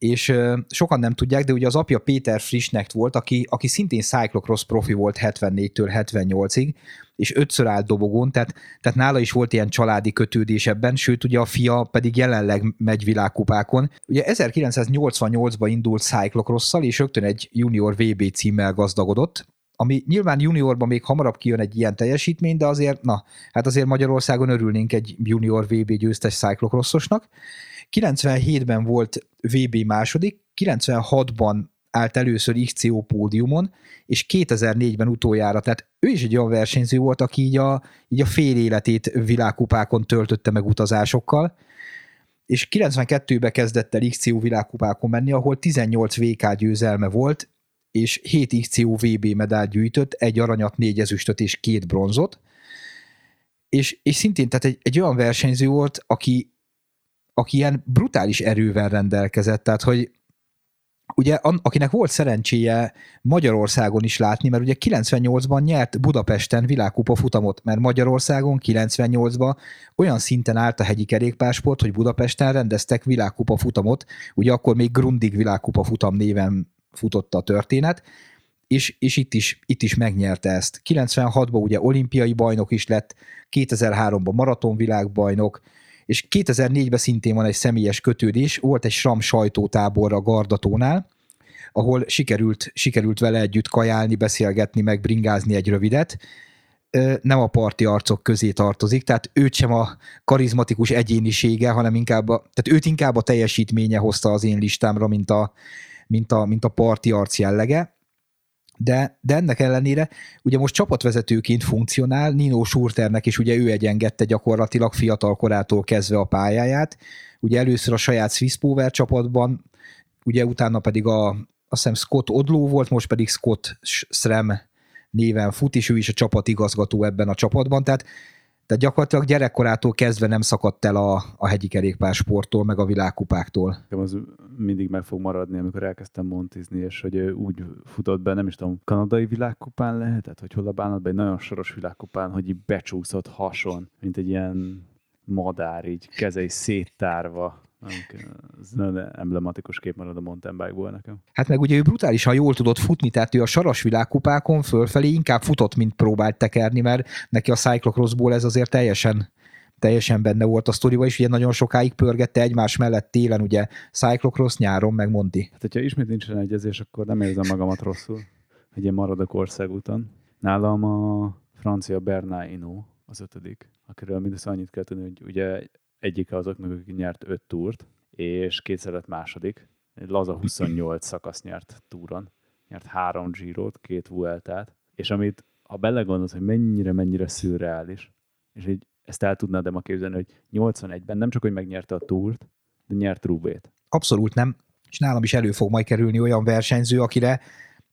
és sokan nem tudják, de ugye az apja Péter Frischnek volt, aki, aki szintén cyclocross profi volt 74-től 78-ig, és ötször állt dobogón, tehát, tehát nála is volt ilyen családi kötődés ebben, sőt ugye a fia pedig jelenleg megy világkupákon. Ugye 1988-ban indult cyclocrosszal, és rögtön egy junior VB címmel gazdagodott, ami nyilván juniorban még hamarabb kijön egy ilyen teljesítmény, de azért, na, hát azért Magyarországon örülnénk egy junior VB győztes cyclocrossosnak. 97-ben volt VB második, 96-ban állt először XCO pódiumon, és 2004-ben utoljára, tehát ő is egy olyan versenyző volt, aki így a, így a fél életét világkupákon töltötte meg utazásokkal, és 92-ben kezdett el XCO világkupákon menni, ahol 18 VK győzelme volt, és 7 XCO VB medál gyűjtött, egy aranyat, négy ezüstöt és két bronzot, és, és szintén tehát egy, egy olyan versenyző volt, aki, aki ilyen brutális erővel rendelkezett, tehát hogy ugye akinek volt szerencséje Magyarországon is látni, mert ugye 98-ban nyert Budapesten világkupa futamot, mert Magyarországon 98-ban olyan szinten állt a hegyi kerékpársport, hogy Budapesten rendeztek világkupa futamot, ugye akkor még Grundig világkupa futam néven futott a történet, és, és itt, is, itt is megnyerte ezt. 96-ban ugye olimpiai bajnok is lett, 2003-ban maratonvilágbajnok, és 2004-ben szintén van egy személyes kötődés, volt egy SRAM sajtótábor a Gardatónál, ahol sikerült, sikerült vele együtt kajálni, beszélgetni, meg bringázni egy rövidet, nem a parti arcok közé tartozik, tehát őt sem a karizmatikus egyénisége, hanem inkább a, tehát őt inkább a teljesítménye hozta az én listámra, mint a, mint a, mint a parti arc jellege de, de ennek ellenére ugye most csapatvezetőként funkcionál, Nino Schurternek is ugye ő egyengedte gyakorlatilag fiatal korától kezdve a pályáját, ugye először a saját Swiss Power csapatban, ugye utána pedig a, azt hiszem Scott Odló volt, most pedig Scott Srem néven fut, és ő is a csapatigazgató ebben a csapatban, tehát tehát gyakorlatilag gyerekkorától kezdve nem szakadt el a, a hegyi kerékpársporttól, meg a világkupáktól. Az mindig meg fog maradni, amikor elkezdtem montizni, és hogy úgy futott be, nem is tudom, kanadai világkupán lehetett, hogy hol a bánat egy nagyon soros világkupán, hogy így becsúszott hason, mint egy ilyen madár, így kezei széttárva ez nagyon emblematikus kép marad a mountain bike nekem. Hát meg ugye ő brutálisan jól tudott futni, tehát ő a saras világkupákon fölfelé inkább futott, mint próbált tekerni, mert neki a cyclocrossból ez azért teljesen teljesen benne volt a sztoriba, és ugye nagyon sokáig pörgette egymás mellett télen, ugye cyclocross nyáron, meg Monti. Hát, hogyha ismét nincsen egyezés, akkor nem érzem magamat rosszul, hogy én maradok országúton. Nálam a francia Bernard Hinault az ötödik, akiről mindössze annyit kell tudni, hogy ugye egyike azoknak, aki nyert öt túrt, és kétszer lett második. Egy laza 28 szakasz nyert túron. Nyert három Girot, két Vueltát, és amit, ha belegondolsz, hogy mennyire, mennyire szürreális, és így ezt el tudnád ma képzelni, hogy 81-ben nem csak, hogy megnyerte a túrt, de nyert Rubét. Abszolút nem. És nálam is elő fog majd kerülni olyan versenyző, akire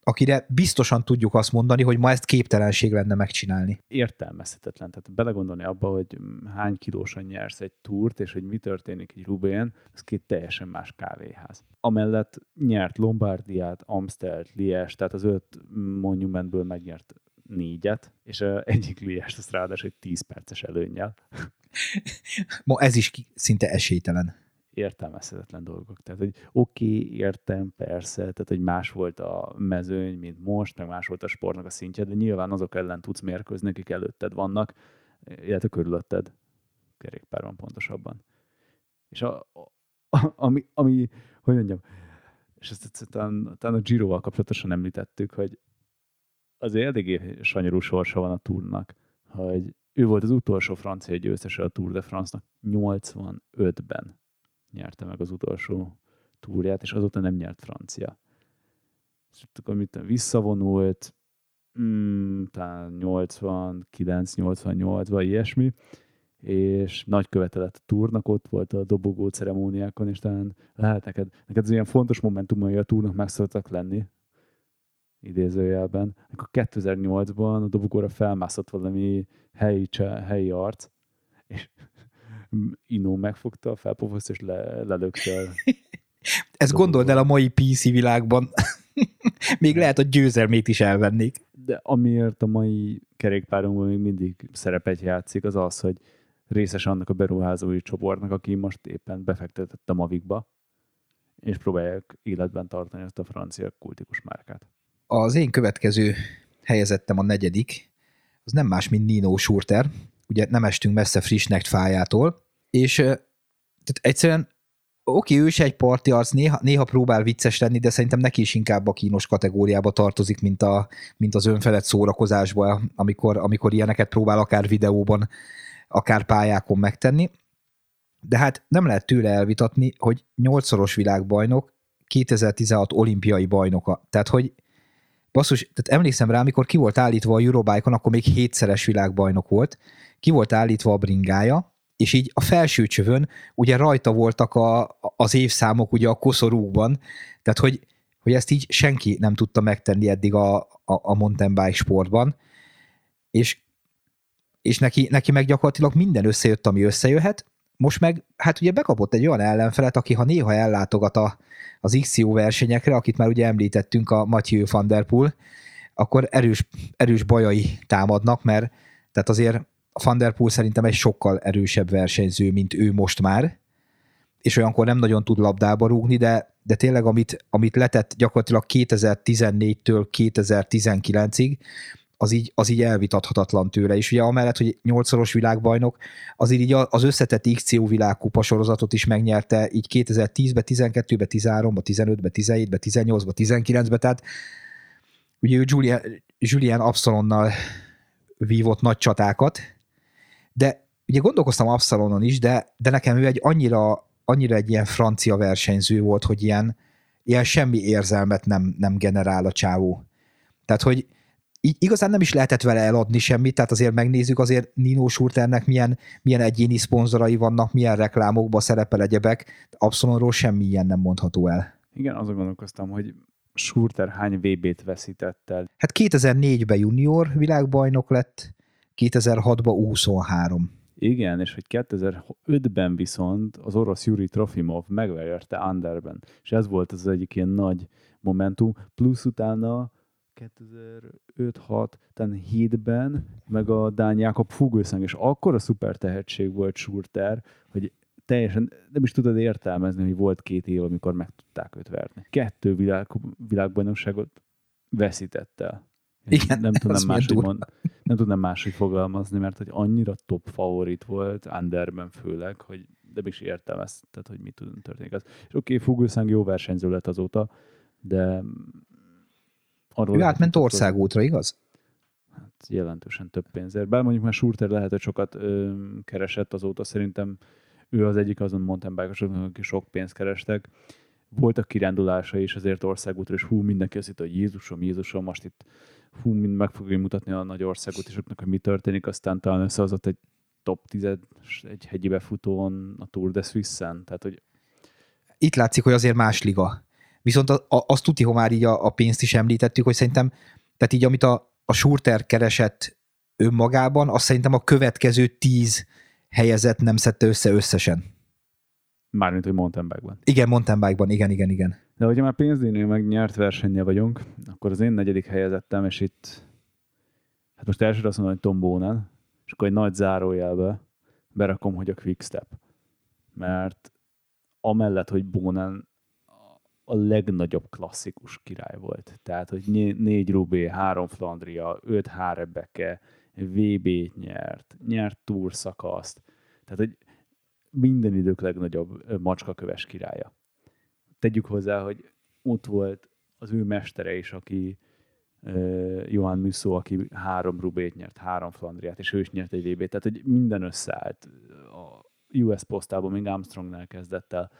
akire biztosan tudjuk azt mondani, hogy ma ezt képtelenség lenne megcsinálni. Értelmezhetetlen. Tehát belegondolni abba, hogy hány kilósan nyersz egy túrt, és hogy mi történik egy Rubén, ez két teljesen más kávéház. Amellett nyert Lombardiát, Amstelt, Lies, tehát az öt monumentből megnyert négyet, és egyik Liest azt ráadásul egy 10 perces előnnyel. Ma ez is szinte esélytelen értelmezhetetlen dolgok. Tehát, hogy oké, okay, értem, persze, tehát, hogy más volt a mezőny, mint most, meg más volt a sportnak a szintje, de nyilván azok ellen tudsz mérkőzni, akik előtted vannak, illetve körülötted, kerékpárban pontosabban. És a, a, ami, ami, hogy mondjam, és ezt talán, talán a Giro-val kapcsolatosan említettük, hogy az eléggé sanyarú sorsa van a túrnak, hogy ő volt az utolsó francia győztese a Tour de France-nak 85-ben nyerte meg az utolsó túrját, és azóta nem nyert francia. És akkor mit visszavonult, mm, talán 89-88-ban ilyesmi, és nagy követe lett a túrnak, ott volt a dobogó ceremóniákon, és talán lehet neked, neked ez ilyen fontos momentum, hogy a túrnak meg szoktak lenni, idézőjelben, akkor 2008-ban a dobogóra felmászott valami helyi, helyi arc, és Inó megfogta, felpofoszt, és le, lelökte. Ezt gondold el a mai PC világban. még lehet, hogy győzelmét is elvennék. De amiért a mai kerékpárunkban még mindig szerepet játszik, az az, hogy részes annak a beruházói csoportnak, aki most éppen befektetett a Mavikba, és próbálják életben tartani ezt a francia kultikus márkát. Az én következő helyezettem a negyedik, az nem más, mint Nino Schurter. Ugye nem estünk messze Frischnecht fájától, és tehát egyszerűen oké, okay, ő is egy parti arc, néha, néha próbál vicces lenni, de szerintem neki is inkább a kínos kategóriába tartozik, mint, a, mint az önfelett szórakozásba, amikor, amikor ilyeneket próbál akár videóban, akár pályákon megtenni. De hát nem lehet tőle elvitatni, hogy nyolcszoros világbajnok, 2016 olimpiai bajnoka. Tehát, hogy basszus, tehát emlékszem rá, amikor ki volt állítva a Eurobike-on, akkor még hétszeres világbajnok volt, ki volt állítva a bringája, és így a felső csövön ugye rajta voltak a, az évszámok ugye a koszorúkban, tehát hogy, hogy ezt így senki nem tudta megtenni eddig a, a, a mountain bike sportban, és, és neki, neki meg gyakorlatilag minden összejött, ami összejöhet, most meg, hát ugye bekapott egy olyan ellenfelet, aki ha néha ellátogat a, az XCO versenyekre, akit már ugye említettünk, a Mathieu van der Poel, akkor erős, erős bajai támadnak, mert tehát azért Van der Poel szerintem egy sokkal erősebb versenyző, mint ő most már, és olyankor nem nagyon tud labdába rúgni, de, de tényleg amit, amit letett gyakorlatilag 2014-től 2019-ig, az így, az így elvitathatatlan tőle. És ugye amellett, hogy nyolcszoros világbajnok, azért így az összetett XCO világkupa sorozatot is megnyerte így 2010-be, 12-be, 13-ba, 15-be, 17-be, 18-ba, 19-be, tehát ugye ő Julian, Julian Absalonnal vívott nagy csatákat, de ugye gondolkoztam Absalonon is, de, de nekem ő egy annyira, annyira egy ilyen francia versenyző volt, hogy ilyen, ilyen semmi érzelmet nem, nem generál a csávó. Tehát, hogy így igazán nem is lehetett vele eladni semmit, tehát azért megnézzük azért Nino Schurternek milyen, milyen egyéni szponzorai vannak, milyen reklámokban szerepel egyebek, Absalonról semmi ilyen nem mondható el. Igen, azon gondolkoztam, hogy Schurter hány VB-t veszített el? Hát 2004-ben junior világbajnok lett, 2006-ban 23. Igen, és hogy 2005-ben viszont az orosz Yuri Trofimov megverte Anderben, és ez volt az egyik ilyen nagy momentum, plusz utána 2005-6, tehát 7-ben, meg a Dán Jákob Fuglsang, és akkor a szuper tehetség volt Schurter, hogy teljesen nem is tudod értelmezni, hogy volt két év, amikor meg tudták őt verni. Kettő világ, világbajnokságot veszített el. Igen, nem tudnám máshogy mond, nem tudnám máshogy fogalmazni, mert hogy annyira top favorit volt, Anderben főleg, hogy de is értelmezted, hogy mi tud történni. És oké, okay, Fuglsang jó versenyző lett azóta, de arról... Ő átment országútra, igaz? Hát jelentősen több pénzért. Bár mondjuk már Schurter lehet, hogy sokat ö, keresett azóta, szerintem ő az egyik azon mountain bike aki sok pénzt kerestek. Voltak kirándulása is azért országútra, és hú, mindenki azt hitt, hogy Jézusom, Jézusom, most itt hú, mind meg fogja mutatni a nagy országot és hogy mi történik, aztán talán összehozott egy top 10 egy hegyi befutón a Tour de Suisse-en. Tehát, hogy... Itt látszik, hogy azért más liga. Viszont azt tudni, ha már így a, a pénzt is említettük, hogy szerintem, tehát így amit a, a Schurter keresett önmagában, azt szerintem a következő tíz helyezett nem szedte össze összesen. Mármint, hogy mountain bike-ban. Igen, mountain bike-ban, igen, igen, igen. De hogyha már pénzdíjnél meg nyert versenye vagyunk, akkor az én negyedik helyezettem, és itt hát most elsőre azt mondom, hogy Tom Bonen, és akkor egy nagy zárójelbe berakom, hogy a Quickstep. Mert amellett, hogy Bonen a legnagyobb klasszikus király volt. Tehát, hogy négy Rubé, három Flandria, öt Hárebeke, VB-t nyert, nyert Tour szakaszt. Tehát, hogy minden idők legnagyobb macskaköves királya. Tegyük hozzá, hogy ott volt az ő mestere is, aki uh, Johan Musso, aki három Rubét nyert, három Flandriát, és ő is nyert egy VB-t. Tehát, hogy minden összeállt. A US posztában még Armstrongnál kezdett el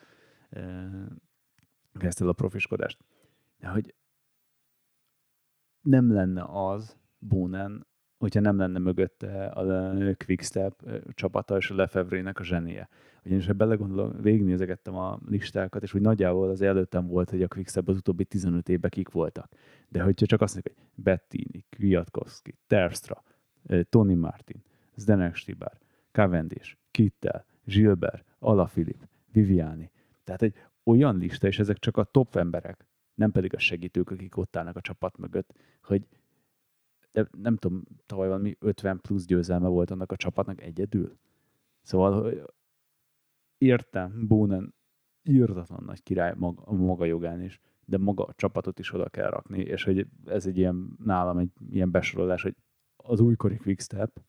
uh, kezdte el a profiskodást. De hogy nem lenne az Bonen, hogyha nem lenne mögötte a Quickstep csapata és a Lefebvre-nek a zsenie. Ugyanis, ha belegondolom, végignézegettem a listákat, és úgy nagyjából az előttem volt, hogy a Quickstep az utóbbi 15 évben kik voltak. De hogyha csak azt mondjuk, hogy Bettini, Kwiatkowski, Terstra, Tony Martin, Zdenek Stibár, Cavendish, Kittel, Gilbert, Alaphilipp, Viviani. Tehát egy olyan lista, és ezek csak a top emberek, nem pedig a segítők, akik ott állnak a csapat mögött, hogy de nem tudom, tavaly valami 50 plusz győzelme volt annak a csapatnak egyedül. Szóval hogy értem, Bónen írtatlan nagy király maga, maga jogán is, de maga a csapatot is oda kell rakni, és hogy ez egy ilyen, nálam egy ilyen besorolás, hogy az újkori Quickstep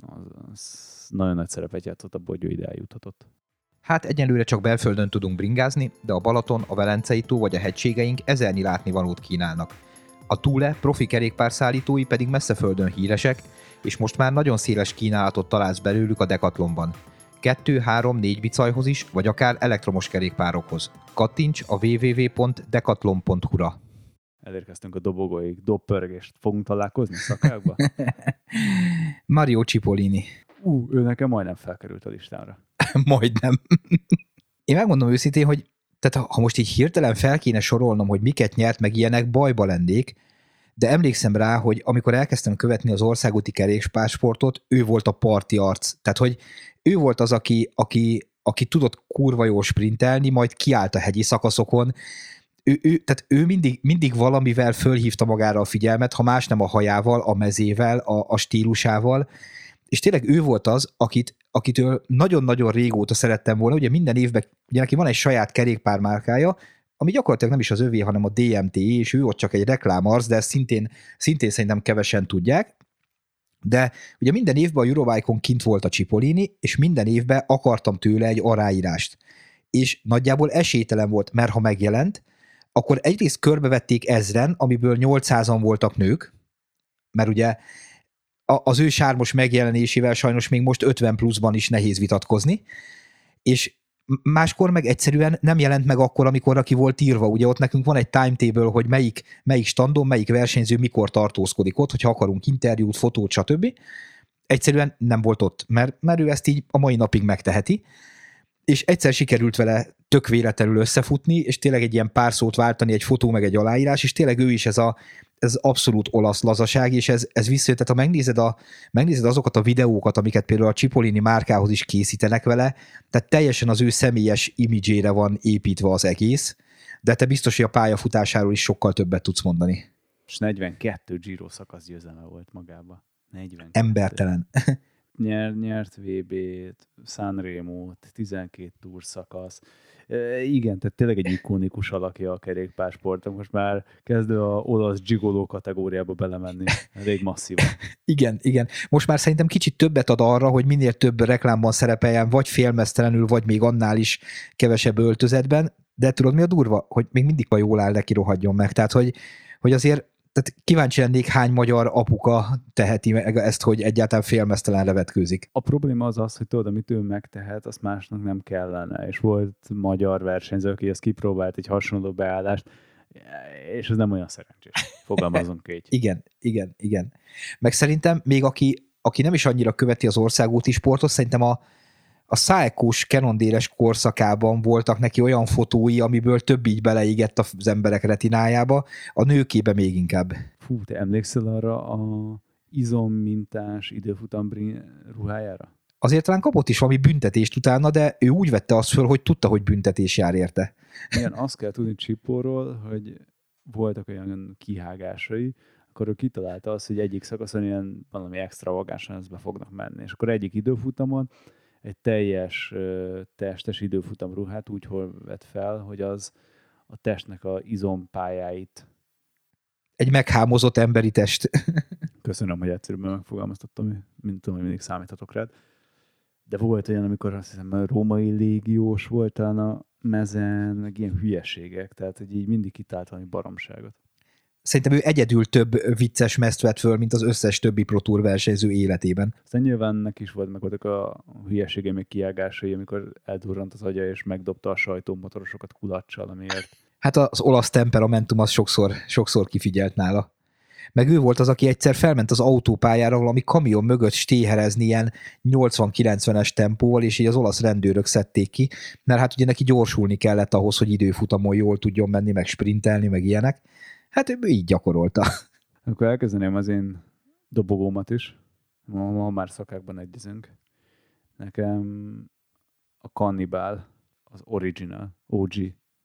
az, az nagyon nagy szerepet játszott abból, hogy ő ide eljuthatott. Hát egyelőre csak belföldön tudunk bringázni, de a Balaton, a Velencei tó vagy a hegységeink ezernyi látnivalót kínálnak. A Túle profi kerékpárszállítói pedig messze földön híresek, és most már nagyon széles kínálatot találsz belőlük a Decathlonban. 2, 3, 4 bicajhoz is, vagy akár elektromos kerékpárokhoz. Kattints a www.decathlon.hu-ra. Elérkeztünk a dobogóig, dobpörgést fogunk találkozni szakákba? Mario Cipollini. Ú, ő nekem majdnem felkerült a listára. majdnem. Én megmondom őszintén, hogy tehát ha most így hirtelen fel kéne sorolnom, hogy miket nyert, meg ilyenek, bajba lennék, de emlékszem rá, hogy amikor elkezdtem követni az országúti kerékpársportot, ő volt a parti arc. Tehát, hogy ő volt az, aki, aki, aki tudott kurva jól sprintelni, majd kiállt a hegyi szakaszokon, ő, ő, tehát ő mindig, mindig valamivel fölhívta magára a figyelmet, ha más nem a hajával, a mezével, a, a stílusával, és tényleg ő volt az, akit, akitől nagyon-nagyon régóta szerettem volna, ugye minden évben, ugye neki van egy saját kerékpármárkája, ami gyakorlatilag nem is az övé, hanem a DMT, és ő ott csak egy reklámarc, de ezt szintén, szintén szerintem kevesen tudják. De ugye minden évben a Eurobike-on kint volt a Cipollini, és minden évben akartam tőle egy aráírást. És nagyjából esélytelen volt, mert ha megjelent, akkor egyrészt körbevették ezren, amiből 800-an voltak nők, mert ugye az ő sármos megjelenésével sajnos még most 50 pluszban is nehéz vitatkozni, és máskor meg egyszerűen nem jelent meg akkor, amikor aki volt írva. Ugye ott nekünk van egy timetable, hogy melyik, melyik standon, melyik versenyző mikor tartózkodik ott, hogyha akarunk interjút, fotót, stb. Egyszerűen nem volt ott, mert, mert ő ezt így a mai napig megteheti. És egyszer sikerült vele tök véletlenül összefutni, és tényleg egy ilyen pár szót váltani, egy fotó meg egy aláírás, és tényleg ő is ez a, ez abszolút olasz lazaság, és ez, ez visszajött, tehát ha megnézed, a, megnézed azokat a videókat, amiket például a Cipollini márkához is készítenek vele, tehát teljesen az ő személyes imidzsére van építve az egész, de te biztos, hogy a pályafutásáról is sokkal többet tudsz mondani. És 42 Giro szakasz győzelme volt magába. 42. Embertelen. Nyer, nyert VB-t, Sanremo-t, 12 túr szakasz, igen, tehát tényleg egy ikonikus alakja a kerékpársport. Most már kezdő a olasz gigoló kategóriába belemenni. Elég masszív. igen, igen. Most már szerintem kicsit többet ad arra, hogy minél több reklámban szerepeljen, vagy félmeztelenül, vagy még annál is kevesebb öltözetben, de tudod mi a durva? Hogy még mindig a jól áll neki rohadjon meg. Tehát, hogy, hogy azért tehát kíváncsi lennék, hány magyar apuka teheti meg ezt, hogy egyáltalán félmeztelen levetkőzik. A probléma az az, hogy tudod, amit ő megtehet, azt másnak nem kellene. És volt magyar versenyző, aki ezt kipróbált egy hasonló beállást, és ez nem olyan szerencsés. Fogalmazunk így. igen, igen, igen. Meg szerintem még aki, aki nem is annyira követi az országúti sportot, szerintem a, a szájkós kenondéres korszakában voltak neki olyan fotói, amiből több így beleégett az emberek retinájába, a nőkébe még inkább. Fú, te emlékszel arra a izommintás időfutam ruhájára? Azért talán kapott is valami büntetést utána, de ő úgy vette azt föl, hogy tudta, hogy büntetés jár érte. Igen, azt kell tudni Csipóról, hogy voltak olyan kihágásai, akkor ő kitalálta azt, hogy egyik szakaszon ilyen valami extravagánsan ezt be fognak menni. És akkor egyik időfutamon egy teljes testes időfutam ruhát úgy vett fel, hogy az a testnek a izompályáit egy meghámozott emberi test. Köszönöm, hogy egyszerűen megfogalmaztattam, mint tudom, hogy mindig számíthatok rád. De volt olyan, amikor azt hiszem, a római légiós volt talán a mezen, meg ilyen hülyeségek, tehát hogy így mindig kitált valami baromságot szerintem ő egyedül több vicces meszt vett föl, mint az összes többi Pro Tour versenyző életében. Aztán nyilván neki is volt meg voltak a hülyesége, még kiágásai, amikor eldurrant az agya, és megdobta a sajtómotorosokat kulacsal, amiért. Hát az olasz temperamentum az sokszor, sokszor kifigyelt nála. meg ő volt az, aki egyszer felment az autópályára valami kamion mögött stéherezni ilyen 80-90-es tempóval, és így az olasz rendőrök szedték ki, mert hát ugye neki gyorsulni kellett ahhoz, hogy időfutamon jól tudjon menni, meg sprintelni, meg ilyenek. Hát ő így gyakorolta. Akkor elkezdeném az én dobogómat is. Ma, ma már szakákban egyezünk. Nekem a Cannibal, az original, OG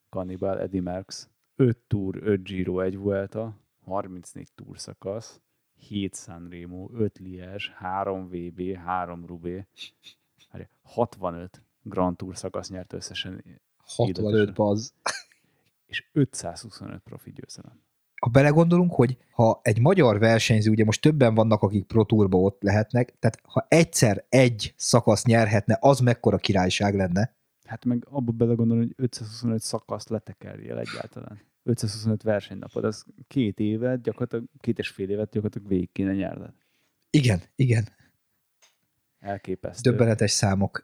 Cannibal, Eddie Merckx. 5 túr, 5 Giro, 1 Vuelta, 34 túr szakasz, 7 Sanremo, 5 Liège, 3 VB, 3 Rubé, 65 Grand Tour szakasz nyert összesen. 65 az. És 525 profi győzelem ha belegondolunk, hogy ha egy magyar versenyző, ugye most többen vannak, akik Pro Tourba ott lehetnek, tehát ha egyszer egy szakasz nyerhetne, az mekkora királyság lenne. Hát meg abba belegondolni, hogy 525 szakaszt letekerjél egyáltalán. 525 versenynapod, az két évet, gyakorlatilag két és fél évet gyakorlatilag végig kéne nyerned. Igen, igen. Elképesztő. Döbbenetes számok.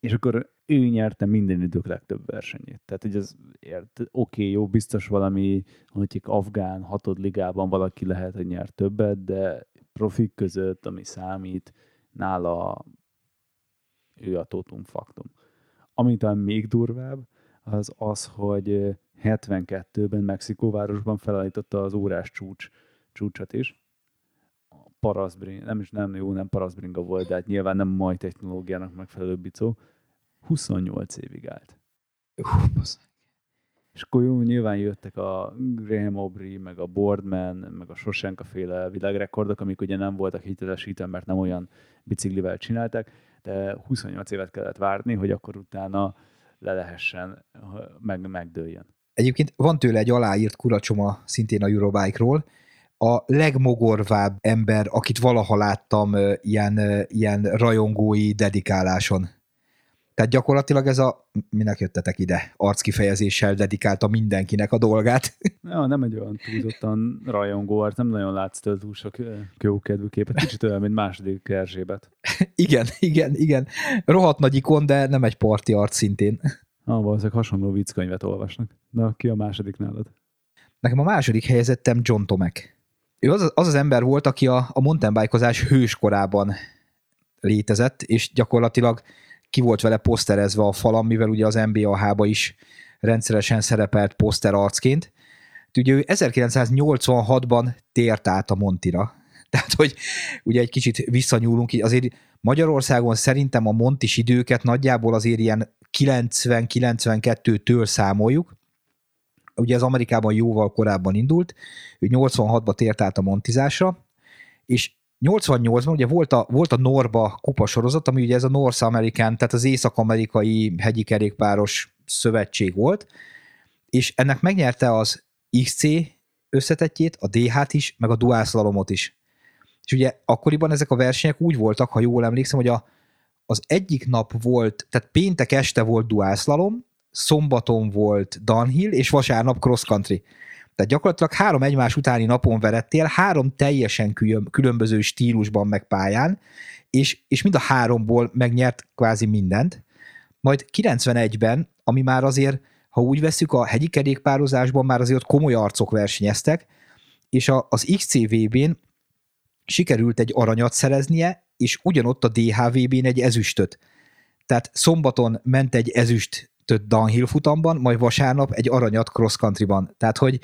És akkor ő nyerte minden idők legtöbb versenyét. Tehát, hogy az oké, okay, jó, biztos valami, hogy afgán hatod ligában valaki lehet, hogy nyert többet, de profik között, ami számít, nála ő a totum faktum. Ami talán még durvább, az az, hogy 72-ben Mexikóvárosban felállította az órás csúcs, csúcsot is. Paraszbring, nem is nem jó, nem paraszbringa volt, de hát nyilván nem mai technológiának megfelelő bicó. 28 évig állt. Uh, és akkor jó, nyilván jöttek a Graham Aubrey, meg a Boardman, meg a Sosenka féle világrekordok, amik ugye nem voltak hitelesítve, mert nem olyan biciklivel csinálták, de 28 évet kellett várni, hogy akkor utána le lehessen, meg, megdőljön. Egyébként van tőle egy aláírt kuracsoma szintén a Eurobike-ról, a legmogorvább ember, akit valaha láttam ilyen, ilyen rajongói dedikáláson. Tehát gyakorlatilag ez a, minek jöttetek ide, arckifejezéssel dedikálta mindenkinek a dolgát. Ja, nem egy olyan túlzottan rajongó arc, nem nagyon látsz tőle túl sok jókedvű képet. Kicsit olyan, mint második Erzsébet. igen, igen, igen. Rohadt nagy ikon, de nem egy parti arc szintén. Ah, valószínűleg hasonló vicckönyvet olvasnak. Na, ki a második nálad? Nekem a második helyezettem John Tomek. Ő az az, az ember volt, aki a, a mountainbike hőskorában létezett, és gyakorlatilag ki volt vele poszterezve a falam, mivel ugye az NBA-ba is rendszeresen szerepelt poszter arcként. Ugye ő 1986-ban tért át a Montira. Tehát, hogy ugye egy kicsit visszanyúlunk, azért Magyarországon szerintem a Montis időket nagyjából azért ilyen 90-92-től számoljuk. Ugye ez Amerikában jóval korábban indult, ő 86-ba tért át a montizásra, és 88-ban ugye volt a, volt a Norba kupasorozat, ami ugye ez a North American, tehát az észak-amerikai hegyi kerékpáros szövetség volt, és ennek megnyerte az XC összetetjét, a DH-t is, meg a Dual Slalomot is. És ugye akkoriban ezek a versenyek úgy voltak, ha jól emlékszem, hogy a, az egyik nap volt, tehát péntek este volt Dual Slalom, szombaton volt downhill, és vasárnap cross country. Tehát gyakorlatilag három egymás utáni napon verettél, három teljesen különböző stílusban meg pályán, és, és mind a háromból megnyert kvázi mindent. Majd 91-ben, ami már azért, ha úgy veszük, a hegyi kerékpározásban már azért komoly arcok versenyeztek, és a, az XCVB-n sikerült egy aranyat szereznie, és ugyanott a DHVB-n egy ezüstöt. Tehát szombaton ment egy ezüst downhill futamban, majd vasárnap egy aranyat cross countryban. Tehát, hogy,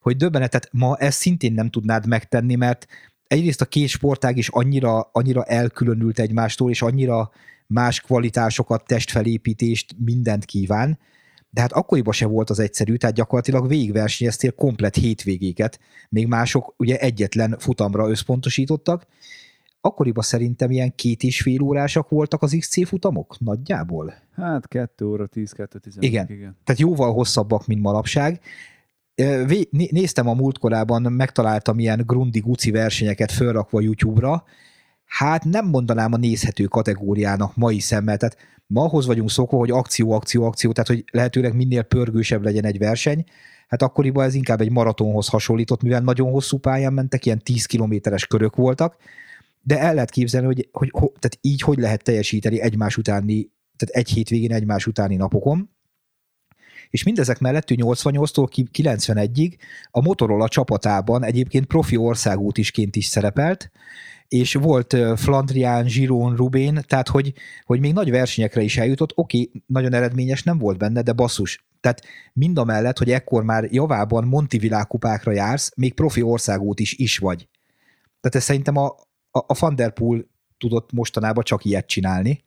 hogy döbbenetet ma ezt szintén nem tudnád megtenni, mert egyrészt a két sportág is annyira, annyira elkülönült egymástól, és annyira más kvalitásokat, testfelépítést, mindent kíván, de hát akkoriban se volt az egyszerű, tehát gyakorlatilag végigversenyeztél komplet hétvégéket, még mások ugye egyetlen futamra összpontosítottak, akkoriban szerintem ilyen két és fél órásak voltak az XC futamok nagyjából. Hát 2 óra 10, 2 15, igen. igen. Tehát jóval hosszabbak, mint manapság. Néztem a múltkorában, megtaláltam ilyen Grundi Guci versenyeket fölrakva YouTube-ra, hát nem mondanám a nézhető kategóriának mai szemmel, tehát ma ahhoz vagyunk szokva, hogy akció, akció, akció, tehát hogy lehetőleg minél pörgősebb legyen egy verseny, hát akkoriban ez inkább egy maratonhoz hasonlított, mivel nagyon hosszú pályán mentek, ilyen 10 kilométeres körök voltak, de el lehet képzelni, hogy, hogy, hogy tehát így hogy lehet teljesíteni egymás utáni, tehát egy hétvégén egymás utáni napokon, és mindezek mellett ő 88-tól 91-ig a Motorola csapatában egyébként profi országút isként is szerepelt, és volt Flandrián, Giron, Rubén, tehát hogy, hogy még nagy versenyekre is eljutott, oké, nagyon eredményes nem volt benne, de basszus. Tehát mind a mellett, hogy ekkor már javában Monti világkupákra jársz, még profi országút is is vagy. Tehát ez szerintem a, a, a Van Der Poel tudott mostanában csak ilyet csinálni,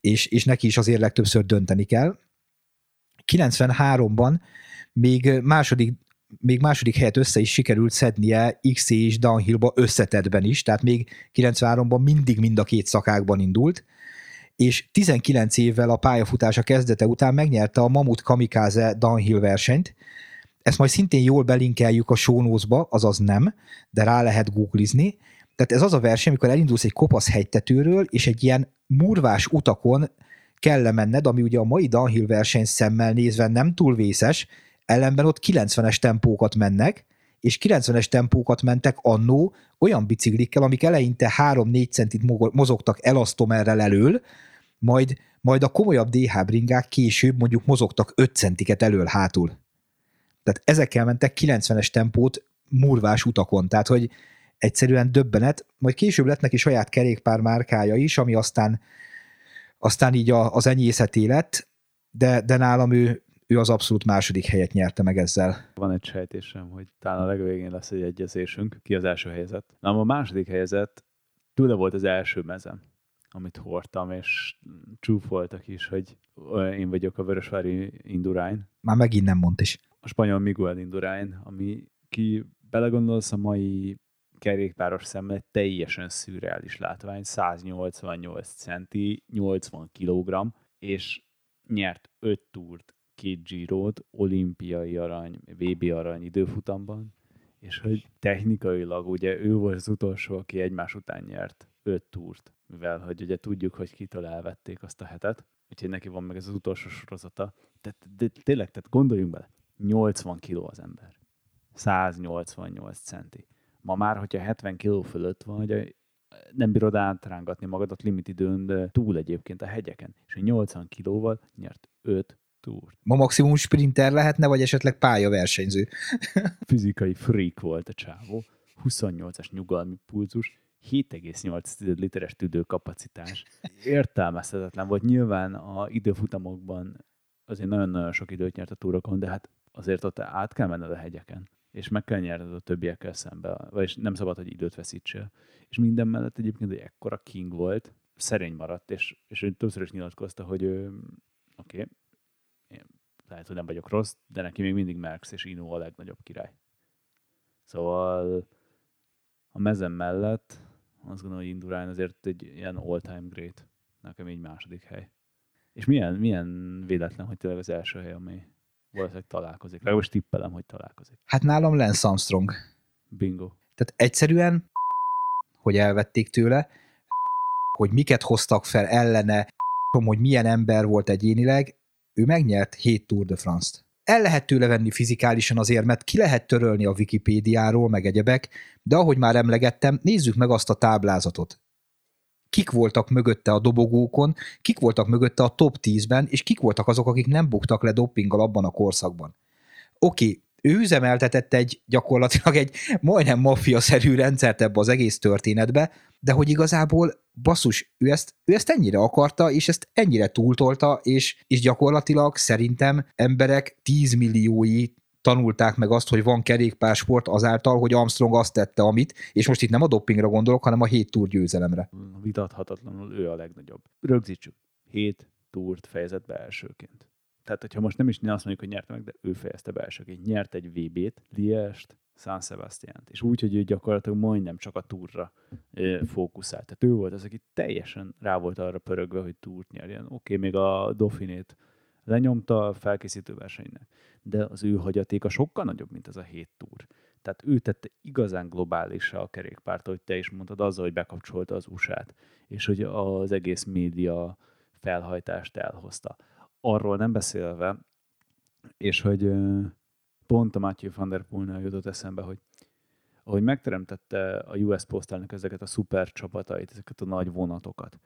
és, és neki is azért legtöbbször dönteni kell. 93-ban még második még második helyet össze is sikerült szednie XC és downhillba összetetben is, tehát még 93-ban mindig mind a két szakákban indult, és 19 évvel a pályafutása kezdete után megnyerte a Mamut Kamikaze downhill versenyt, ezt majd szintén jól belinkeljük a show azaz nem, de rá lehet googlizni. Tehát ez az a verseny, amikor elindulsz egy kopasz hegytetőről, és egy ilyen murvás utakon kell lemenned, ami ugye a mai downhill verseny szemmel nézve nem túl vészes, ellenben ott 90-es tempókat mennek, és 90-es tempókat mentek annó olyan biciklikkel, amik eleinte 3-4 centit mozogtak elasztomerrel elől, majd, majd a komolyabb DH bringák később mondjuk mozogtak 5 centiket elől-hátul. Tehát ezekkel mentek 90-es tempót murvás utakon, tehát hogy egyszerűen döbbenet, majd később lett neki saját kerékpár márkája is, ami aztán, aztán így a, az enyészeté lett, de, de nálam ő ő az abszolút második helyet nyerte meg ezzel. Van egy sejtésem, hogy talán a legvégén lesz egy egyezésünk, ki az első helyzet. Na, a második helyzet tőle volt az első mezem, amit hordtam, és csúfoltak is, hogy én vagyok a Vörösvári Indurain. Már megint nem mond is. A spanyol Miguel Indurain, ami ki belegondolsz a mai kerékpáros szemmel egy teljesen szürreális látvány, 188 centi, 80 kg, és nyert 5 túrt két Girot, olimpiai arany, VB arany időfutamban, és hogy technikailag ugye ő volt az utolsó, aki egymás után nyert öt túrt, mivel hogy ugye tudjuk, hogy kitől elvették azt a hetet, úgyhogy neki van meg ez az utolsó sorozata. Tehát de, tényleg, tehát gondoljunk bele, 80 kiló az ember. 188 centi. Ma már, hogyha 70 kiló fölött vagy, nem bírod átrángatni magadat limit időn, de túl egyébként a hegyeken. És 80 kilóval nyert 5 túrt. Ma maximum sprinter lehetne, vagy esetleg pályaversenyző. Fizikai freak volt a csávó, 28-as nyugalmi pulzus, 7,8 literes tüdőkapacitás. Értelmezhetetlen volt. Nyilván a időfutamokban azért nagyon-nagyon sok időt nyert a túrokon, de hát azért ott át kell menned a hegyeken, és meg kell nyerned a többiekkel szembe, vagyis nem szabad, hogy időt veszítsél. És minden mellett egyébként egy ekkora king volt, szerény maradt, és, és ő többször is nyilatkozta, hogy oké, okay, lehet, hogy nem vagyok rossz, de neki még mindig Merckx és Inu a legnagyobb király. Szóval a mezem mellett azt gondolom, hogy Indurain azért egy ilyen all-time great. Nekem így második hely. És milyen, milyen véletlen, hogy tényleg az első hely, ami valószínűleg találkozik. Legalábbis tippelem, hogy találkozik. Hát nálam Lance Armstrong. Bingo. Tehát egyszerűen, hogy elvették tőle, hogy miket hoztak fel ellene, hogy milyen ember volt egyénileg, ő megnyert 7 Tour de France-t. El lehet tőle venni fizikálisan az érmet, ki lehet törölni a Wikipédiáról, meg egyebek, de ahogy már emlegettem, nézzük meg azt a táblázatot. Kik voltak mögötte a dobogókon, kik voltak mögötte a top 10-ben, és kik voltak azok, akik nem buktak le doppinggal abban a korszakban. Oké, okay, ő üzemeltetett egy gyakorlatilag egy majdnem maffia-szerű rendszert ebbe az egész történetbe, de hogy igazából basszus, ő ezt, ő ezt ennyire akarta, és ezt ennyire túltolta, és, és gyakorlatilag szerintem emberek 10 milliói tanulták meg azt, hogy van kerékpársport azáltal, hogy Armstrong azt tette, amit, és most itt nem a doppingra gondolok, hanem a 7 túr győzelemre. Vitathatatlanul ő a legnagyobb. Rögzítsük. 7 túrt fejezett be elsőként tehát hogyha most nem is azt mondjuk, hogy nyerte meg, de ő fejezte be elsőként. Nyert egy VB-t, Liest, San sebastian és úgy, hogy ő gyakorlatilag majdnem csak a túrra fókuszált. Tehát ő volt az, aki teljesen rá volt arra pörögve, hogy túrt nyerjen. Oké, okay, még a Dauphinét lenyomta a felkészítő versenynek, de az ő hagyatéka sokkal nagyobb, mint az a hét túr. Tehát ő tette igazán globálisra a kerékpárt, hogy te is mondtad, azzal, hogy bekapcsolta az USA-t, és hogy az egész média felhajtást elhozta arról nem beszélve, és hogy pont a Matthew van der Poelnál jutott eszembe, hogy ahogy megteremtette a US Postalnak ezeket a szuper csapatait, ezeket a nagy vonatokat,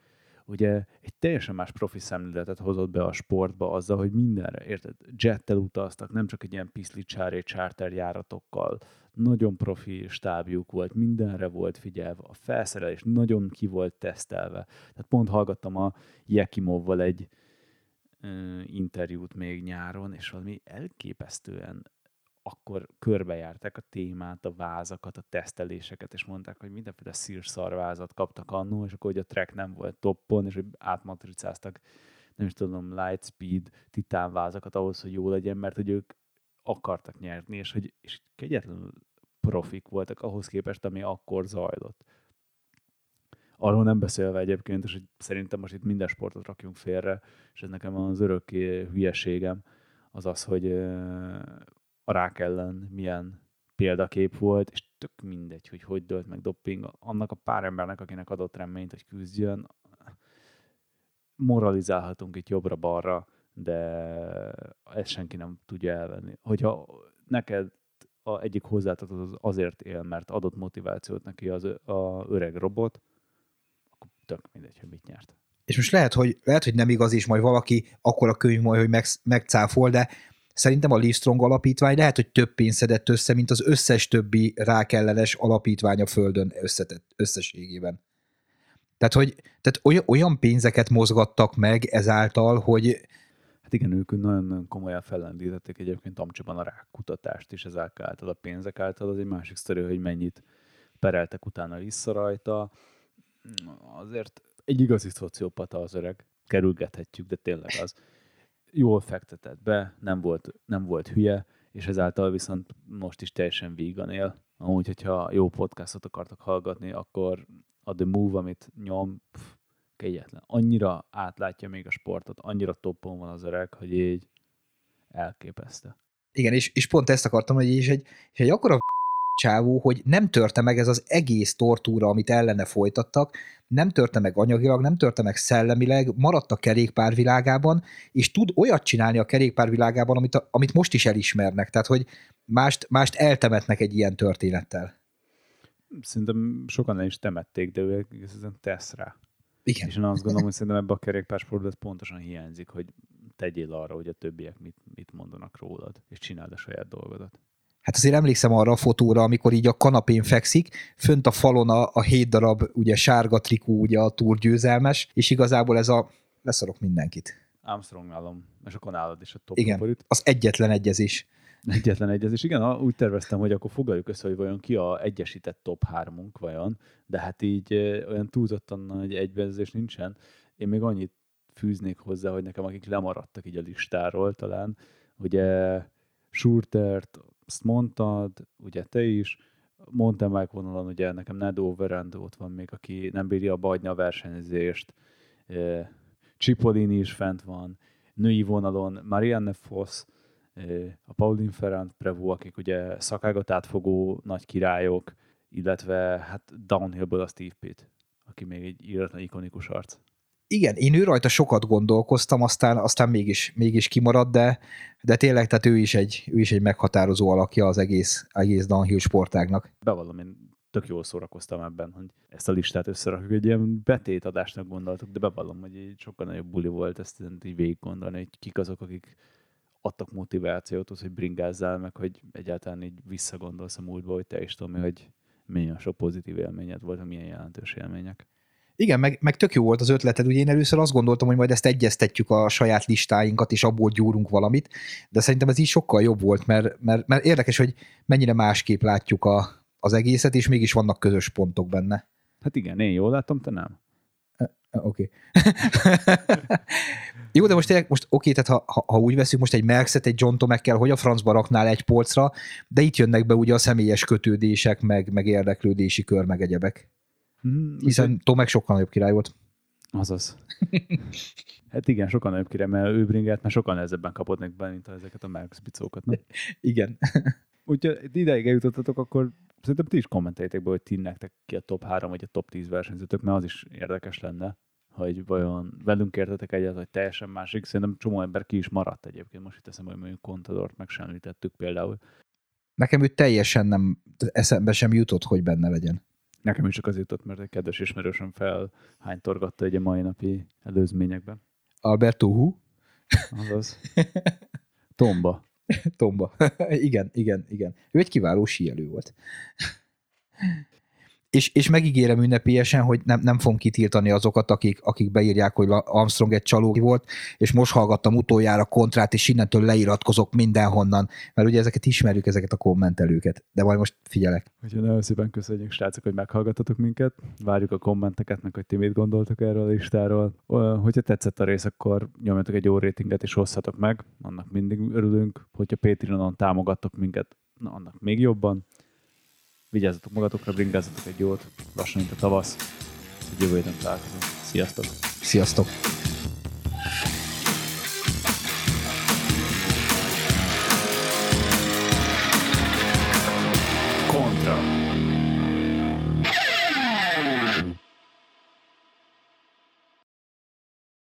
ugye egy teljesen más profi szemléletet hozott be a sportba azzal, hogy mindenre, érted, jettel utaztak, nem csak egy ilyen piszlicsáré charter járatokkal, nagyon profi stábjuk volt, mindenre volt figyelve, a felszerelés nagyon ki volt tesztelve. Tehát pont hallgattam a Jekimovval egy ö, interjút még nyáron, és valami elképesztően akkor körbejárták a témát, a vázakat, a teszteléseket, és mondták, hogy mindenféle szírszarvázat kaptak annó, és akkor hogy a track nem volt toppon, és hogy átmatricáztak, nem is tudom, Lightspeed, titánvázakat ahhoz, hogy jó legyen, mert hogy ők akartak nyerni, és hogy és kegyetlenül profik voltak ahhoz képest, ami akkor zajlott. Arról nem beszélve egyébként, és hogy szerintem most itt minden sportot rakjunk félre, és ez nekem az örökké hülyeségem, az az, hogy a rák ellen milyen példakép volt, és tök mindegy, hogy hogy dölt meg dopping. Annak a pár embernek, akinek adott reményt, hogy küzdjön, moralizálhatunk itt jobbra-balra, de ezt senki nem tudja elvenni. Hogyha neked a egyik hozzátartozó az azért él, mert adott motivációt neki az a öreg robot, akkor tök mindegy, hogy mit nyert. És most lehet, hogy, lehet, hogy nem igaz, és majd valaki akkor a könyv majd, hogy meg, megcáfol, de Szerintem a Livestrong alapítvány lehet, hogy több pénzt szedett össze, mint az összes többi rákellenes alapítvány a Földön összetett, összességében. Tehát, hogy, tehát olyan, pénzeket mozgattak meg ezáltal, hogy... Hát igen, ők nagyon-nagyon komolyan fellendítették egyébként Amcsiban a rákkutatást is ezáltal a pénzek által. Az egy másik sztori, hogy mennyit pereltek utána vissza rajta. Azért egy igazi szociopata az öreg, kerülgethetjük, de tényleg az jól fektetett be, nem volt, nem volt hülye, és ezáltal viszont most is teljesen vígan él. Amúgy, hogyha jó podcastot akartak hallgatni, akkor a The Move, amit nyom, pff, kegyetlen. Annyira átlátja még a sportot, annyira toppon van az öreg, hogy így elképesztő. Igen, és, és pont ezt akartam, hogy és egy, és egy akkora csávó, hogy nem törte meg ez az egész tortúra, amit ellene folytattak, nem törte meg anyagilag, nem törte meg szellemileg, maradt a kerékpárvilágában, és tud olyat csinálni a kerékpárvilágában, amit, a, amit most is elismernek, tehát hogy mást, mást eltemetnek egy ilyen történettel. Szerintem sokan el is temették, de ő ezen tesz rá. Igen. És én azt gondolom, hogy szerintem ebbe a kerékpársportban ez pontosan hiányzik, hogy tegyél arra, hogy a többiek mit, mit mondanak rólad, és csináld a saját dolgodat. Hát azért emlékszem arra a fotóra, amikor így a kanapén fekszik, fönt a falon a, a hét darab ugye sárga trikú, ugye a túrgyőzelmes, és igazából ez a leszarok mindenkit. Armstrong nálam, és akkor nálad is a top Igen, favorit. az egyetlen egyezés. Egyetlen egyezés. Igen, úgy terveztem, hogy akkor foglaljuk össze, hogy vajon ki a egyesített top hármunk vajon, de hát így olyan túlzottan nagy egybeezés nincsen. Én még annyit fűznék hozzá, hogy nekem akik lemaradtak így a listáról talán, ugye Schurtert, azt mondtad, ugye te is, mountain bike vonalon ugye nekem Nedo Verand ott van még, aki nem bírja a bagyni a versenyzést, Cipollini is fent van, női vonalon Marianne Foss, a Pauline Ferrand Prevó, akik ugye szakágat átfogó nagy királyok, illetve hát downhillből a Steve Pitt, aki még egy íratlan ikonikus arc igen, én ő rajta sokat gondolkoztam, aztán, aztán mégis, mégis kimaradt, de, de tényleg, tehát ő is, egy, ő is egy meghatározó alakja az egész, egész downhill sportágnak. Bevallom, én tök jól szórakoztam ebben, hogy ezt a listát összerakjuk. Egy ilyen betétadásnak gondoltuk, de bevallom, hogy egy sokkal nagyobb buli volt ezt így végig gondolni, hogy kik azok, akik adtak motivációt, az, hogy bringázzál, meg hogy egyáltalán így visszagondolsz a múltba, hogy te is tudom, hogy milyen sok pozitív élményed volt, milyen jelentős élmények. Igen, meg, meg tök jó volt az ötleted, ugye én először azt gondoltam, hogy majd ezt egyeztetjük a saját listáinkat, és abból gyúrunk valamit, de szerintem ez így sokkal jobb volt, mert, mert, mert érdekes, hogy mennyire másképp látjuk a, az egészet, és mégis vannak közös pontok benne. Hát igen, én jól látom, te nem. Oké. Okay. Jó, de most tényleg, most oké, okay, tehát ha, ha, ha úgy veszünk, most egy Merckxet, egy John Tomekkel, hogy a francba raknál egy polcra, de itt jönnek be ugye a személyes kötődések, meg, meg érdeklődési kör, meg egyebek. Mm, Hiszen Tomek sokkal nagyobb király volt. Azaz. hát igen, sokkal nagyobb király, mert ő bringelt, mert sokkal nehezebben kapott meg be, mint ezeket a Merckx bicókat. Nem? igen. Úgyhogy ideig eljutottatok, akkor szerintem ti is kommenteljétek be, hogy ti nektek ki a top 3 vagy a top 10 versenyzőtök, mert az is érdekes lenne, hogy vajon velünk értetek egyet, hogy teljesen másik. Szerintem csomó ember ki is maradt egyébként. Most itt eszembe, hogy mondjuk Contadort megsemmítettük például. Nekem ő teljesen nem eszembe sem jutott, hogy benne legyen. Nekem is csak az jutott, mert egy kedves ismerősöm felhánytorgatta egy a mai napi előzményekben. Alberto Hu? Azaz. Tomba. Tomba. igen, igen, igen. Ő egy kiváló síelő volt. És, és megígérem ünnepélyesen, hogy nem, nem fogom kitiltani azokat, akik, akik beírják, hogy Armstrong egy csaló volt, és most hallgattam utoljára kontrát, és innentől leiratkozok mindenhonnan, mert ugye ezeket ismerjük, ezeket a kommentelőket, de majd most figyelek. Úgyhogy nagyon szépen köszönjük, srácok, hogy meghallgatotok minket, várjuk a kommenteket, meg hogy ti mit gondoltok erről a listáról. Hogyha tetszett a rész, akkor nyomjatok egy jó ratinget, és hozhatok meg, annak mindig örülünk. Hogyha Patreonon támogattok minket, na, annak még jobban vigyázzatok magatokra, bringázzatok egy jót, lassan itt a tavasz, jövő héten találkozunk. Sziasztok! Sziasztok!